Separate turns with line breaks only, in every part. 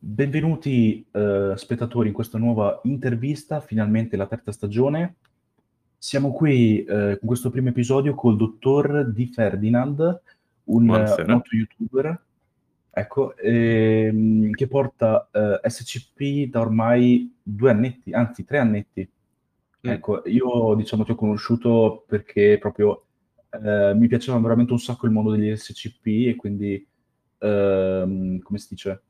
Benvenuti eh, spettatori in questa nuova intervista, finalmente la terza stagione. Siamo qui eh, con questo primo episodio col dottor Di Ferdinand, un
Buonasera.
noto youtuber, ecco, ehm, che porta eh, SCP da ormai due annetti, anzi tre annetti.
Mm.
Ecco, io diciamo ti ho conosciuto perché proprio eh, mi piaceva veramente un sacco il mondo degli SCP e quindi, ehm, come si dice?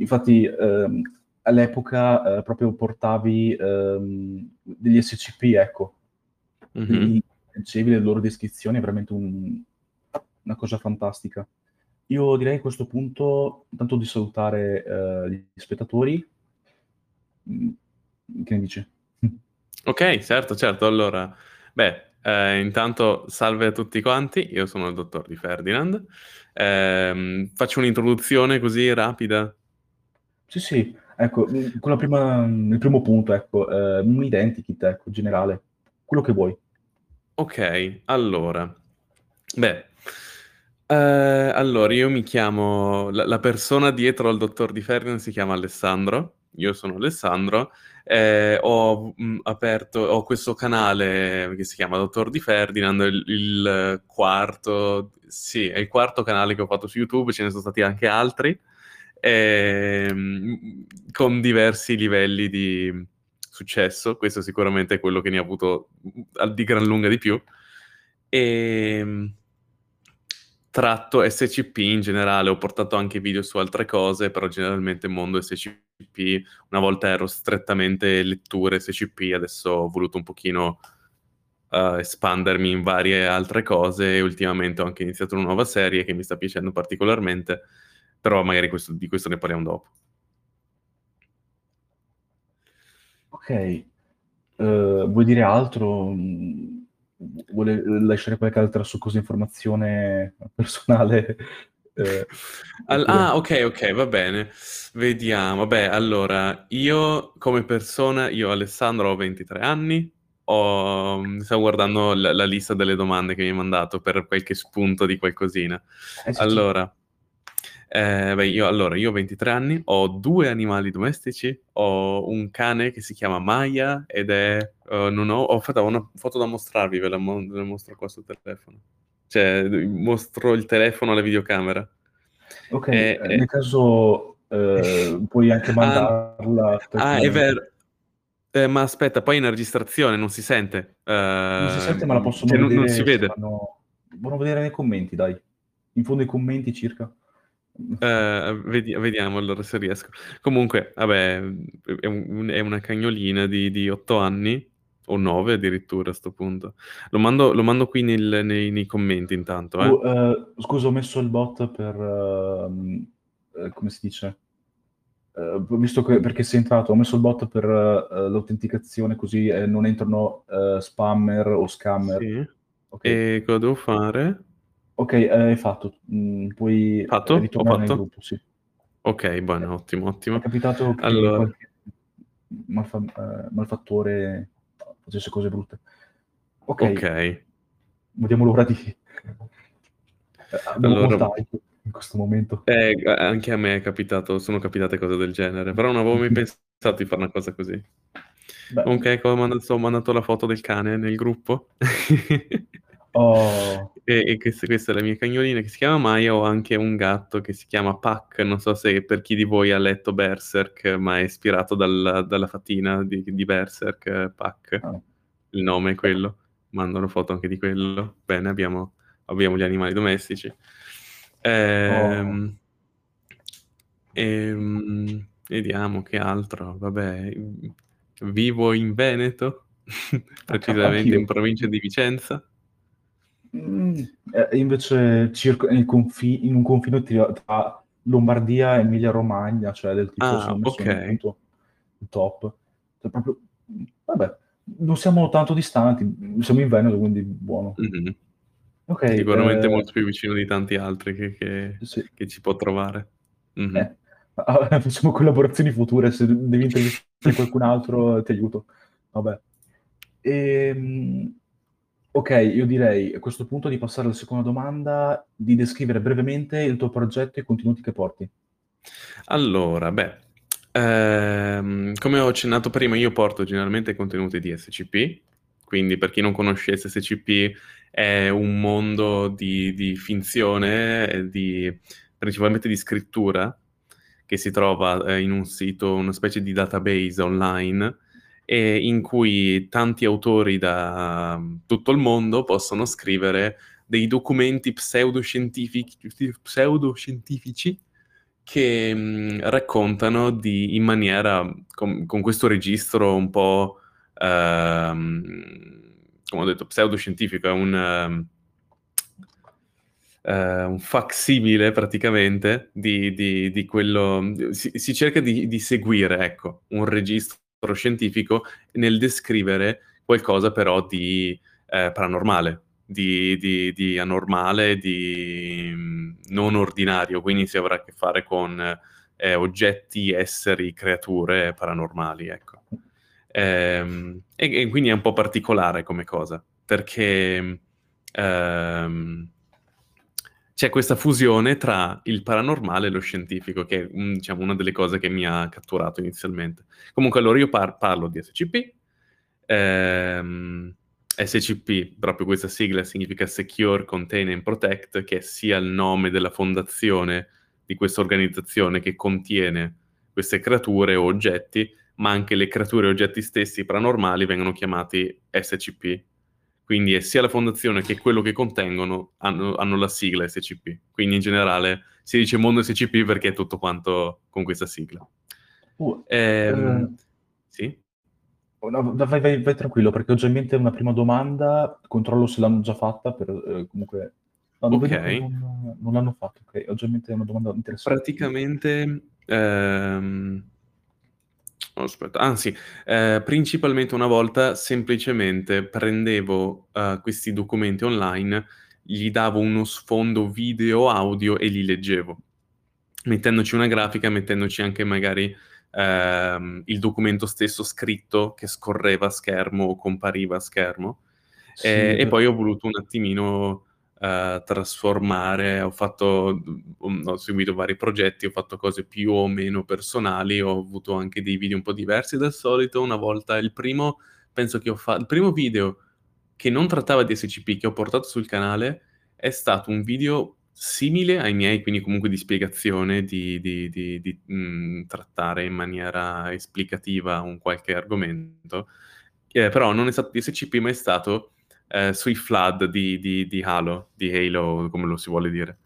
Infatti ehm, all'epoca eh, proprio portavi ehm, degli SCP, ecco,
Mhm.
leggevi le loro descrizioni, è veramente un- una cosa fantastica. Io direi a questo punto intanto di salutare eh, gli spettatori. Mm, Che ne dici?
Ok, certo, certo. Allora, beh, eh, intanto salve a tutti quanti, io sono il dottor Di Ferdinand. Ehm, faccio un'introduzione così rapida.
Sì, sì, ecco, mm, con la prima, il primo punto, ecco, eh, un identikit, ecco, generale, quello che vuoi.
Ok, allora, beh, eh, allora io mi chiamo, la, la persona dietro al dottor Di Ferdinand si chiama Alessandro, io sono Alessandro, eh, ho mh, aperto, ho questo canale che si chiama Dottor Di Ferdinand, il, il quarto, sì, è il quarto canale che ho fatto su YouTube, ce ne sono stati anche altri, ehm, con diversi livelli di successo, questo sicuramente è quello che ne ha avuto mm, di gran lunga di più, e tratto SCP in generale, ho portato anche video su altre cose, però generalmente mondo SCP, una volta ero strettamente letture SCP, adesso ho voluto un pochino eh, espandermi in varie altre cose e ultimamente ho anche iniziato una nuova serie che mi sta piacendo particolarmente, però magari questo- di questo ne parliamo dopo.
Ok, eh, vuoi dire altro? Mm, Vuole lasciare qualche altra su cosa informazione personale? Eh,
Al-
oppure-
ah, ok, ok, va bene. Vediamo. Beh, allora, io come persona, io Alessandro ho 23 anni, ho- stavo guardando la, la lista delle domande che mi hai mandato per qualche spunto di qualcosina.
Eh, sì.
Allora, eh, beh, io, allora, io ho 23 anni, ho due animali domestici, ho un cane che si chiama Maya ed è... eh, non ho, ho fatto una foto da mostrarvi, ve la, mo- ve la mostro qua sul telefono. Cioè, mostro il telefono alla videocamera.
Ok,
Eh,
eh,
eh.
nel caso eh, puoi anche
Ah,
mandarla
Ah, è
tranquillamente.
vero. Eh, ma aspetta, poi in registrazione non si sente.
Non si
Eh,
sente, ma la possono
cioè, non,
vedere
non si
se
vede.
Vanno a vedere nei commenti, dai. In fondo ai commenti circa.
Eh, vedi- vediamo allora se riesco. Comunque, vabbè, è, un- è una cagnolina di, di 8 anni, o 9 addirittura a sto punto. Lo mando, lo mando qui nel- nei, nei commenti intanto, eh.
Oh, eh, scusa, ho messo il bot per... ehm, eh, come si dice? Eh, visto che perché sei entrato, ho messo il bot per eh, l'autenticazione così eh, non entrano eh, spammer o scammer.
Sì.
Ok,
E cosa devo fare?
Ok, eh, hai fatto. Mm, puoi
Fatto?
eh,
Ho
ritornare nel
fatto?
gruppo, sì.
Ok, buono, ottimo,
È
ottimo.
capitato che
Allora,
qualche malfa- eh, malfattore facesse cose brutte. Ok,
ok.
vediamo l'ora di... Abbiamo
Allora,
in questo momento.
eh, anche a me è capitato, sono capitate cose del genere, però non avevo mai pensato di fare una cosa così.
Beh,
Comunque, ecco, ho mandato, ho mandato la foto del cane nel gruppo.
oh,
E, e questa, questa è la mia cagnolina che si chiama Maya. Ho anche un gatto che si chiama Puck. Non so se per chi di voi ha letto Berserk, ma è ispirato dal- dalla fatina di, di Berserk, Puck.
ah,
Il nome è quello. Mando una foto anche di quello. Bene, abbiamo, abbiamo gli animali domestici.
oh.
Ehm, ehm, vediamo che altro. Vabbè, vivo in Veneto, precisamente in provincia di Vicenza.
Mm, eh, invece circo- confi- in un confine tra, Lombardia e Emilia-Romagna, cioè del tipo
Ah,
sono messo nel
ok.
punto top. Cioè, proprio, vabbè, non siamo tanto distanti, siamo in Veneto, quindi buono.
Mhm.
Ok,
Sicuramente
eh,
molto più vicino di tanti altri che, che-
sì.
che ci può trovare. Mhm.
Eh, ah, facciamo collaborazioni future, se devi intervistare qualcun altro ti aiuto. Vabbè. Ehm, ok, io direi a questo punto di passare alla seconda domanda, di descrivere brevemente il tuo progetto e i contenuti che porti.
Allora, beh, ehm, come ho accennato prima, io porto generalmente contenuti di SCP, quindi per chi non conoscesse SCP è un mondo di, di finzione, di, principalmente di scrittura, che si trova eh, in un sito, una specie di database online, e in cui tanti autori da um, tutto il mondo possono scrivere dei documenti pseudoscientifici, pseudoscientifici che mh, mm, raccontano di, in maniera, con, con, questo registro un po', ehm, come ho detto, pseudoscientifico, è un... Uh, un facsimile praticamente di, di, di quello. Si, si cerca di, di, seguire, ecco, un registro scientifico nel descrivere qualcosa però di eh, paranormale, di, di, di, anormale, di mm, non ordinario, quindi si avrà a che fare con eh, oggetti, esseri, creature paranormali, ecco. Ehm, e, e, quindi è un po' particolare come cosa, perché ehm, c'è questa fusione tra il paranormale e lo scientifico, che è diciamo, una delle cose che mi ha catturato inizialmente. Comunque, allora io par- parlo di SCP. Ehm, SCP, proprio questa sigla significa Secure, Contain and Protect, che è sia il nome della fondazione di questa organizzazione che contiene queste creature o oggetti, ma anche le creature e oggetti stessi paranormali vengono chiamati SCP, quindi è sia la fondazione che quello che contengono hanno, hanno, la sigla SCP. Quindi in generale si dice mondo SCP perché è tutto quanto con questa sigla.
Uh, ehm, eh, sì? No, vai, vai, vai, tranquillo perché ho già in mente una prima domanda, controllo se l'hanno già fatta, per, eh, comunque... No, non,
okay.
non, non, l'hanno fatto, ok? Ho già in mente una domanda interessante.
Praticamente... Ehm aspetta, anzi, eh, principalmente una volta semplicemente prendevo uh, questi documenti online, gli davo uno sfondo video, audio e li leggevo, mettendoci una grafica, mettendoci anche magari uh, il documento stesso scritto che scorreva a schermo o compariva a schermo. Sì, e, e, poi ho voluto un attimino uh, trasformare, ho fatto, um, ho seguito vari progetti, ho fatto cose più o meno personali, ho avuto anche dei video un po' diversi dal solito. Una volta il primo, penso che ho fatto, il primo video che non trattava di SCP che ho portato sul canale è stato un video simile ai miei, quindi comunque di spiegazione, di, di, di, di mh, mm, trattare in maniera esplicativa un qualche argomento, eh, però non è stato di SCP, ma è stato eh, sui flood di, di, di, Halo, di Halo, come lo si vuole dire,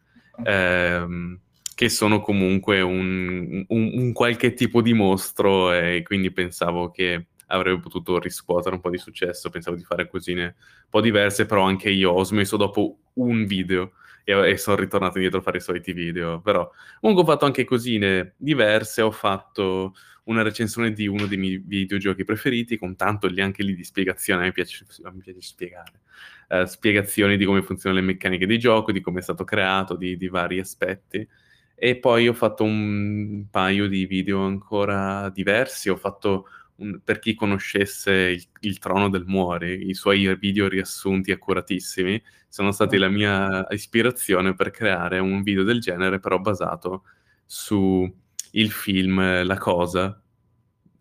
eh, che sono comunque un, un, un, qualche tipo di mostro e quindi pensavo che avrebbe potuto riscuotere un po' di successo, pensavo di fare cosine un po' diverse, però anche io ho smesso dopo un video e, e sono ritornato indietro a fare i soliti video, però comunque ho fatto anche cosine diverse, ho fatto una recensione di uno dei miei videogiochi preferiti, con tanto lì anche lì di spiegazione, a me piace, a piace spiegare, uh, spiegazioni di come funzionano le meccaniche di gioco, di come è stato creato, di, di vari aspetti. E poi ho fatto un paio di video ancora diversi, ho fatto un, per chi conoscesse il, il, Trono del Muore, i suoi video riassunti accuratissimi, sono stati la mia ispirazione per creare un video del genere, però basato su il film La Cosa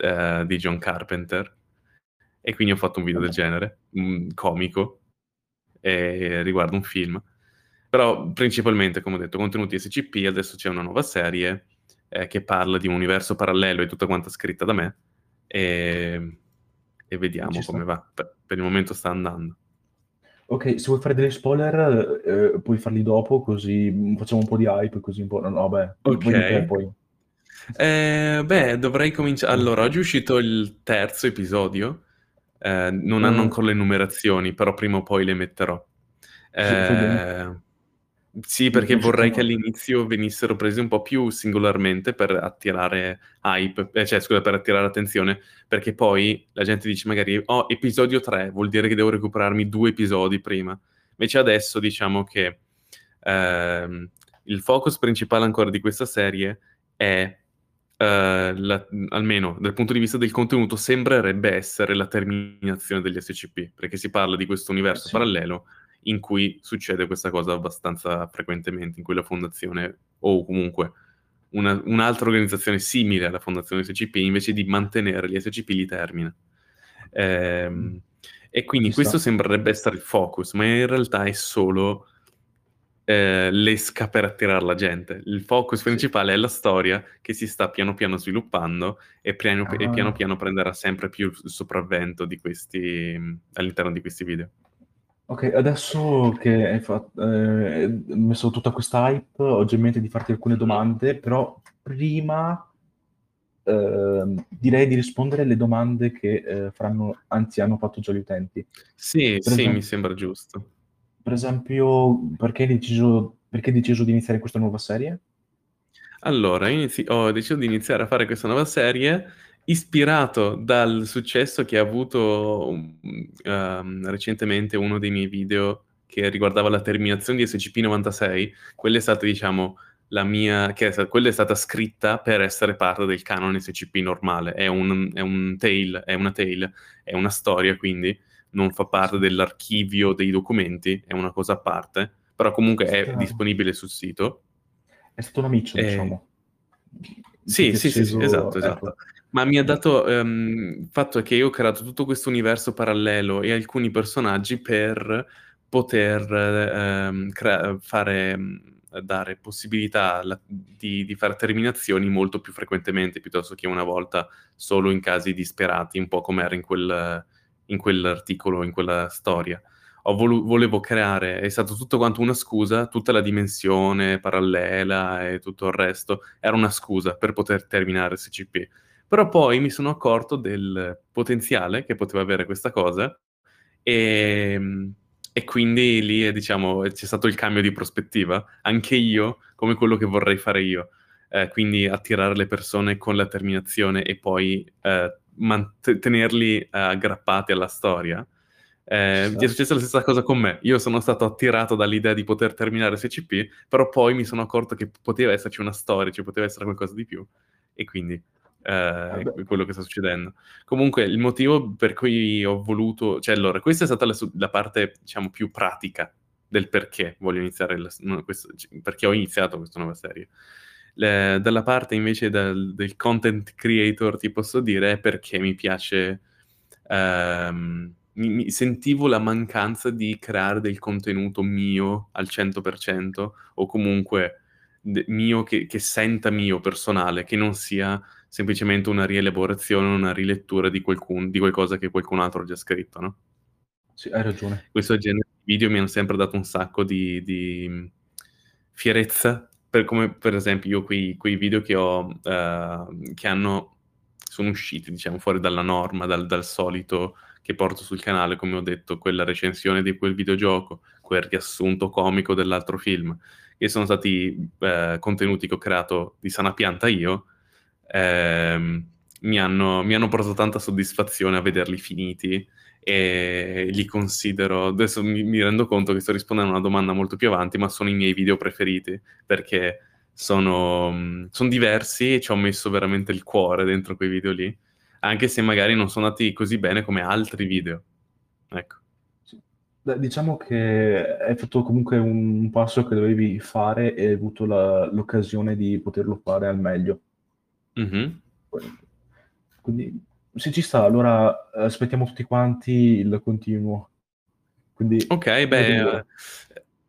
eh, di John Carpenter e quindi ho fatto un video del genere, un comico, eh, riguardo un film. Però principalmente, come ho detto, contenuti SCP, adesso c'è una nuova serie eh, che parla di un universo parallelo e tutta quanta scritta da me e, e vediamo come va. Per, per, il momento sta andando.
Ok, se vuoi fare degli spoiler, eh, puoi farli dopo, così facciamo un po' di hype, così un po'... No, no beh,
ok. Poi. Eh, beh, dovrei cominciare. Allora, oggi è uscito il terzo episodio. Eh, non mm. hanno ancora le numerazioni, però prima o poi le metterò. Eh, sì, perché vorrei che all'inizio venissero presi un po' più singolarmente per attirare hype, eh, cioè scusa, per attirare attenzione, perché poi la gente dice magari, oh, episodio 3, vuol dire che devo recuperarmi due episodi prima. Invece adesso diciamo che ehm, il focus principale ancora di questa serie è Uh, la, almeno dal punto di vista del contenuto, sembrerebbe essere la terminazione degli SCP, perché si parla di questo universo sì. parallelo in cui succede questa cosa abbastanza frequentemente, in cui la fondazione o comunque una, un'altra organizzazione simile alla Fondazione SCP invece di mantenere gli SCP li termina. Ehm, e quindi Ci questo sta. sembrerebbe essere il focus, ma in realtà è solo eh, l'esca per attirare la gente. Il focus sì. principale è la storia che si sta piano piano sviluppando e piano, ah. e piano, piano prenderà sempre più il sopravvento di questi, all'interno di questi video.
Ok, adesso che hai, fatto, eh, messo tutta questa hype, ho già in mente di farti alcune domande, però prima eh, direi di rispondere alle domande che eh, faranno, anzi hanno fatto già gli utenti.
Sì, per sì, esempio, mi sembra giusto.
Per esempio, perché hai deciso, perché hai deciso di iniziare questa nuova serie?
Allora, inizi- ho deciso di iniziare a fare questa nuova serie ispirato dal successo che ha avuto um, recentemente uno dei miei video che riguardava la terminazione di SCP-96. Quella è stata, diciamo, la mia... Che è, quella è stata scritta per essere parte del canone SCP normale. È un, è un tale, è una tale, è una storia, quindi non fa parte dell'archivio dei documenti, è una cosa a parte, però comunque è disponibile sul sito.
È stato un amico, eh... diciamo.
Sì, sì, sì, sì, esatto, esatto. Ecco. Ma mi ha dato il um, fatto che io ho creato tutto questo universo parallelo e alcuni personaggi per poter um, crea- fare, dare possibilità la- di, di fare terminazioni molto più frequentemente piuttosto che una volta solo in casi disperati, un po' come era in quel in quell'articolo, in quella storia. Volu- volevo creare, è stato tutto quanto una scusa, tutta la dimensione parallela e tutto il resto era una scusa per poter terminare SCP. Però poi mi sono accorto del potenziale che poteva avere questa cosa e, e quindi lì diciamo, c'è stato il cambio di prospettiva, anche io, come quello che vorrei fare io. Eh, quindi attirare le persone con la terminazione e poi eh, man- tenerli uh, aggrappati alla storia. Eh, sì. È successa la stessa cosa con me. Io sono stato attirato dall'idea di poter terminare SCP, però poi mi sono accorto che poteva esserci una storia, ci poteva essere qualcosa di più. E quindi eh, è quello che sta succedendo. Comunque, il motivo per cui ho voluto, cioè, allora, questa è stata la, la parte, diciamo, più pratica del perché voglio iniziare, la, no, questo, perché ho iniziato questa nuova serie. Le, dalla parte invece del, del, content creator ti posso dire perché mi piace, um, mi, mi, sentivo la mancanza di creare del contenuto mio al 100% o comunque de, mio che, che, senta mio personale, che non sia semplicemente una rielaborazione, una rilettura di, qualcun, di qualcosa che qualcun altro ha già scritto, no?
Sì, hai ragione.
Questo genere di video mi hanno sempre dato un sacco di, di fierezza per, come per esempio io quei, quei video che ho, uh, che hanno, sono usciti, diciamo, fuori dalla norma, dal, dal, solito che porto sul canale, come ho detto, quella recensione di quel videogioco, quel riassunto comico dell'altro film, che sono stati uh, contenuti che ho creato di sana pianta io, eh, mi, hanno, mi hanno portato tanta soddisfazione a vederli finiti e li considero, adesso mi, mi, rendo conto che sto rispondendo a una domanda molto più avanti, ma sono i miei video preferiti perché sono, sono diversi e ci ho messo veramente il cuore dentro quei video lì, anche se magari non sono andati così bene come altri video. Ecco.
Beh, diciamo che hai fatto comunque un passo che dovevi fare e hai avuto la, l'occasione di poterlo fare al meglio. Mm-hmm. Quindi se ci sta, allora aspettiamo tutti quanti il continuo. Quindi,
ok, beh,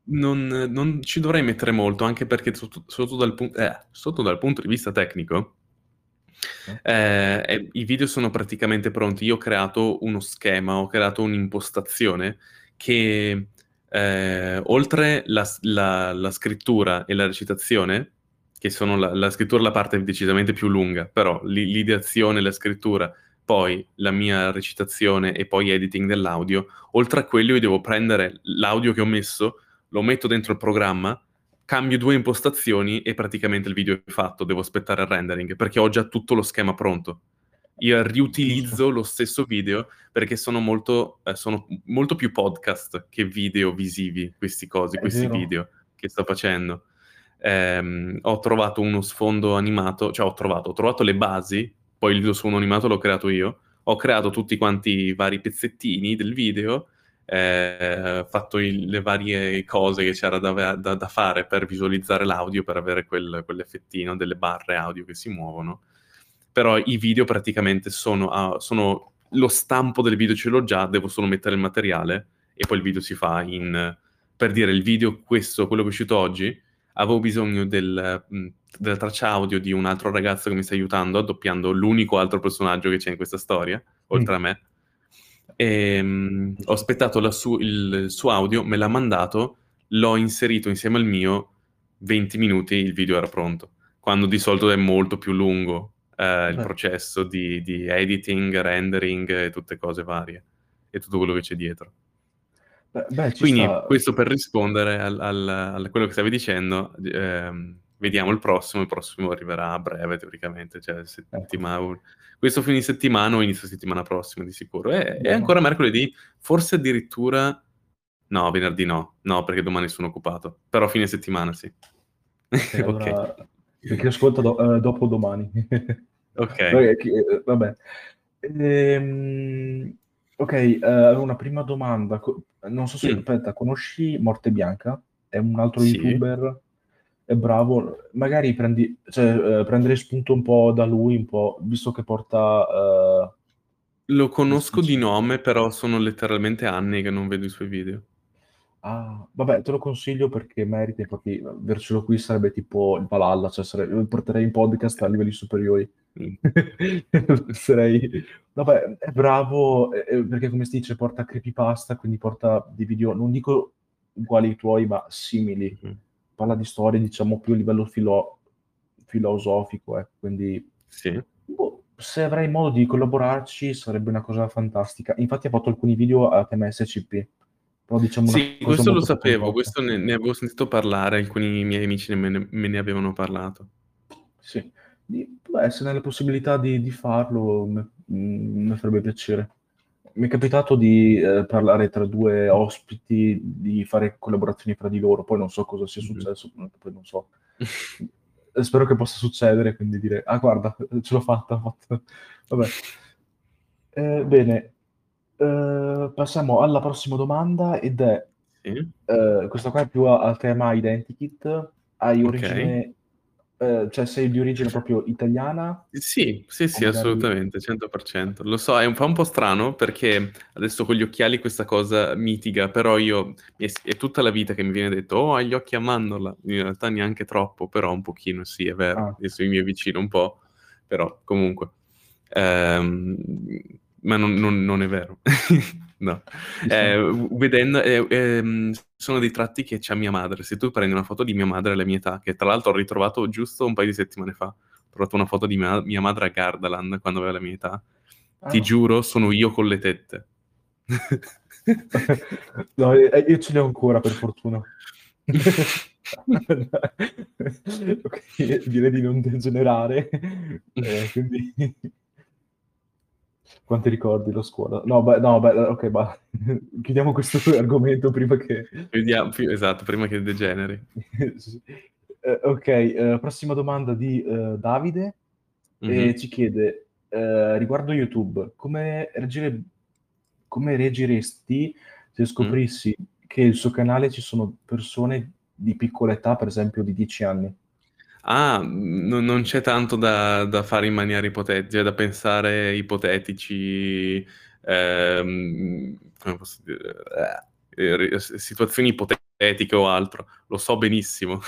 non, non, ci dovrei mettere molto, anche perché sotto, sotto, dal, pu- eh, sotto dal, punto di vista tecnico, eh, eh, i video sono praticamente pronti. Io ho creato uno schema, ho creato un'impostazione che eh, oltre la, la, la, scrittura e la recitazione, che sono la, la scrittura la parte decisamente più lunga, però l'ideazione e la scrittura poi la mia recitazione e poi editing dell'audio, oltre a quello io devo prendere l'audio che ho messo, lo metto dentro il programma, cambio due impostazioni e praticamente il video è fatto, devo aspettare il rendering perché ho già tutto lo schema pronto. Io riutilizzo lo stesso video perché sono molto, eh, sono molto più podcast che video visivi, questi cosi, questi video che sto facendo. Eh, ho trovato uno sfondo animato, cioè ho trovato, ho trovato le basi poi il video suono animato l'ho creato io, ho creato tutti quanti i vari pezzettini del video, eh, fatto il, le varie cose che c'era da, da, da, fare per visualizzare l'audio, per avere quel, quell'effettino delle barre audio che si muovono. Però i video praticamente sono, uh, sono lo stampo del video ce l'ho già, devo solo mettere il materiale e poi il video si fa in... Per dire, il video, questo, quello che è uscito oggi, avevo bisogno del, della traccia audio di un altro ragazzo che mi sta aiutando, doppiando l'unico altro personaggio che c'è in questa storia, oltre mm. a me. E, um, ho aspettato su- il, il suo audio, me l'ha mandato, l'ho inserito insieme al mio, 20 minuti il video era pronto, quando di solito è molto più lungo eh, il processo di, di, editing, rendering e tutte cose varie e tutto quello che c'è dietro. Beh, beh, Quindi sta... questo per rispondere a quello che stavi dicendo, ehm, vediamo il prossimo, il prossimo arriverà a breve teoricamente, cioè ecco. settimana, ecco. questo fine settimana o inizio settimana prossima di sicuro. E, è ancora mercoledì, forse addirittura... No, venerdì no, no perché domani sono occupato, però fine settimana sì.
Okay, allora, okay. Perché ascolta do, uh, dopo domani.
ok.
Eh, vabbè. Ehm, ok, uh, una prima domanda. Non so se, mm. aspetta, conosci Morte Bianca? È un altro sì. youtuber, è bravo. Magari prendi, cioè, uh, prendere spunto un po' da lui, un po', visto che porta...
Lo conosco di nome, però sono letteralmente anni che non vedo i suoi video.
Ah, vabbè, te lo consiglio perché merita, infatti avercelo qui sarebbe tipo il Valhalla, cioè lo porterei in podcast a livelli superiori. Sarei... Vabbè, è bravo eh, perché come si dice porta creepypasta, quindi porta dei video, non dico uguali ai tuoi, ma simili. Mm. Parla di storie, diciamo, più a livello filo... filosofico, eh, quindi...
Sì.
Boh, se avrei modo di collaborarci sarebbe una cosa fantastica. Infatti ha fatto alcuni video a tema SCP
però diciamo sì, questo lo sapevo, questo ne, ne, avevo sentito parlare, alcuni miei amici ne, me ne avevano parlato.
Sì, beh, se nelle possibilità di, di farlo mi mm, farebbe piacere. Mi è capitato di eh, parlare tra due ospiti, di fare collaborazioni fra di loro, poi non so cosa sia mm-hmm. successo, mm-hmm. poi non so. Spero che possa succedere, quindi dire, ah guarda, ce l'ho fatta, fatta. Vabbè. Eh, bene, eh, passiamo alla prossima domanda ed è,
Sì.
eh, questa qua è più a, a tema identikit, hai origine, eh, cioè sei di origine proprio italiana
Sì, sì, sì, magari... assolutamente, 100%. Lo so, è un, fa un po' strano perché adesso con gli occhiali questa cosa mitiga, però io è, è tutta la vita che mi viene detto, oh, hai gli occhi a mandorla, in realtà neanche troppo, però un pochino sì, è vero, ah. io sono i miei vicino un po', però comunque. Ehm, ma non, non, non è vero. no. Eh, vedendo, eh, eh, sono dei tratti che c'ha mia madre. Se tu prendi una foto di mia madre alla mia età, che tra l'altro ho ritrovato giusto un paio di settimane fa, ho trovato una foto di mia, mia madre a Gardaland quando aveva la mia età. Ah. Ti giuro, sono io con le tette.
no, eh, io ce l'ho ancora, per fortuna. ok, direi di non degenerare. Eh, quindi quanti ricordi la scuola? No, beh, no, beh, ok, ma chiudiamo questo argomento prima che...
Chiudiamo, esatto, prima che degeneri.
sì. eh, ok, eh, prossima domanda di uh, Davide, mm-hmm. e ci chiede, eh, riguardo YouTube, come, reagire, come reagiresti se scoprissi mm. che il suo canale ci sono persone di piccola età, per esempio di 10 anni?
Ah, n- non c'è tanto da, da fare in maniera ipotetica, da pensare ipotetici, ehm, come posso dire, eh, situazioni ipotetiche o altro. Lo so benissimo.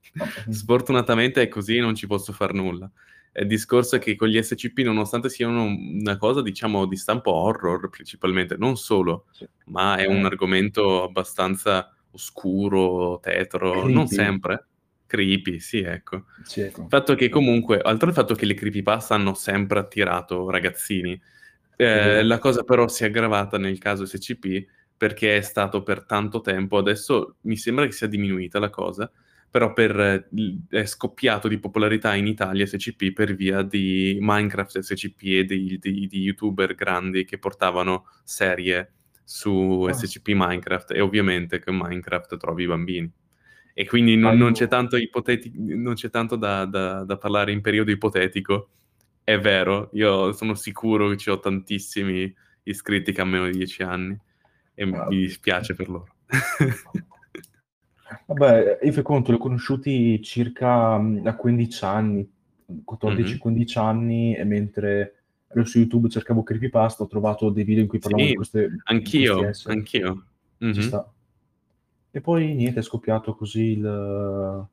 Sfortunatamente è così e non ci posso fare nulla. Il discorso è che con gli SCP, nonostante siano una cosa, diciamo, di stampo horror principalmente, non solo, sì. ma è un eh. argomento abbastanza oscuro, tetro, Creepy. non sempre Creepy, sì, ecco.
Sì, ecco.
Il fatto che comunque, oltre al fatto che le creepypasta hanno sempre attirato ragazzini, eh, la cosa però si è aggravata nel caso SCP perché è stato per tanto tempo, adesso mi sembra che sia diminuita la cosa, però per, è scoppiato di popolarità in Italia SCP per via di Minecraft SCP e di, di, di youtuber grandi che portavano serie su oh. Ah. SCP Minecraft e ovviamente con Minecraft trovi i bambini e quindi non, non c'è tanto, ipoteti- non c'è tanto da, da, da, parlare in periodo ipotetico. È vero, io sono sicuro che ci ho tantissimi iscritti che hanno meno di 10 anni. e mi dispiace per loro.
Vabbè, io fai conto, li ho conosciuti circa da 15 anni, 14-15 mm-hmm. anni, e mentre ero su YouTube cercavo creepypasta, ho trovato dei video in cui parlavano
sì,
di queste...
Anch'io, anch'io.
Mm-hmm. E poi niente, è scoppiato così il...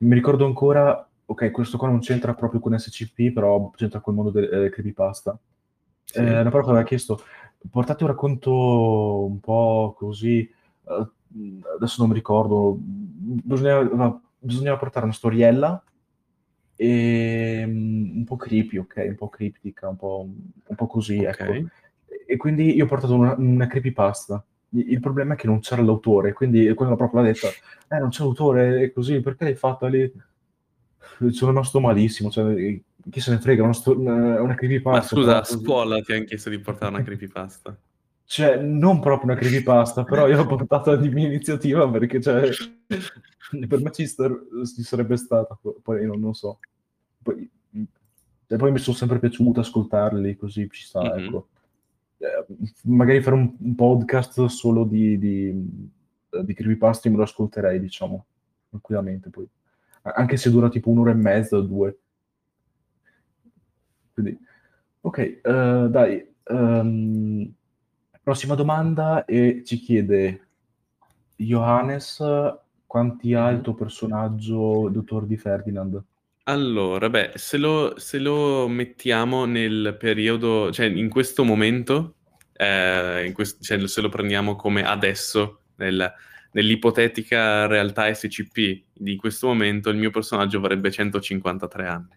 Mi ricordo ancora, ok, questo qua non c'entra proprio con SCP, però c'entra col mondo del eh, creepypasta. Sì. Eh, una parola che aveva chiesto, portate un racconto un po' così... Uh, adesso non mi ricordo, bisognava, bisognava portare una storiella e, um, un po' creepy, ok? Un po' criptica, un po', un po così, okay. ecco. E quindi io ho portato una, una creepypasta. Il problema è che non c'era l'autore, quindi quando proprio l'ha detta, eh, non c'è l'autore, è così, perché l'hai fatta lì? Sono rimasto malissimo, cioè, chi se ne frega, una, sto- una, una creepypasta.
Ma scusa, a scuola ti hanno chiesto di portare una creepypasta?
Cioè, non proprio una creepypasta, però io l'ho portata di mia iniziativa perché, cioè, per me ci, star- ci sarebbe stata, poi non, non so. Poi, e poi mi sono sempre piaciuto ascoltarli, così ci sta, mm-hmm. ecco. Eh, magari fare un, un, podcast solo di, di, di creepypasta me lo ascolterei, diciamo, tranquillamente poi. Anche se dura tipo un'ora e mezza o due. Quindi, ok, uh, dai. Um, Prossima domanda e ci chiede Johannes quanti ha il tuo personaggio dottor di Ferdinand?
Allora, beh, se lo, se lo mettiamo nel periodo, cioè in questo momento, eh, in quest- cioè se lo prendiamo come adesso, nel, nell'ipotetica realtà SCP di questo momento, il mio personaggio avrebbe 153 anni.